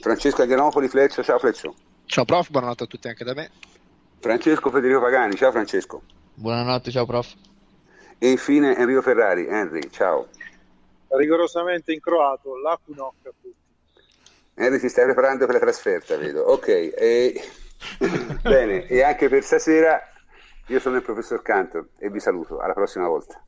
Francesco Adrianopoli, Fleccio, ciao Fleccio, Ciao prof, buonanotte a tutti anche da me. Francesco Federico Pagani, ciao Francesco, Buonanotte, ciao prof. e infine Enrico Ferrari, Henry, ciao. rigorosamente in croato, la Kunok a tutti. Henry ti stai preparando per la trasferta, vedo. Ok, e... bene, e anche per stasera io sono il professor Canto e vi saluto, alla prossima volta.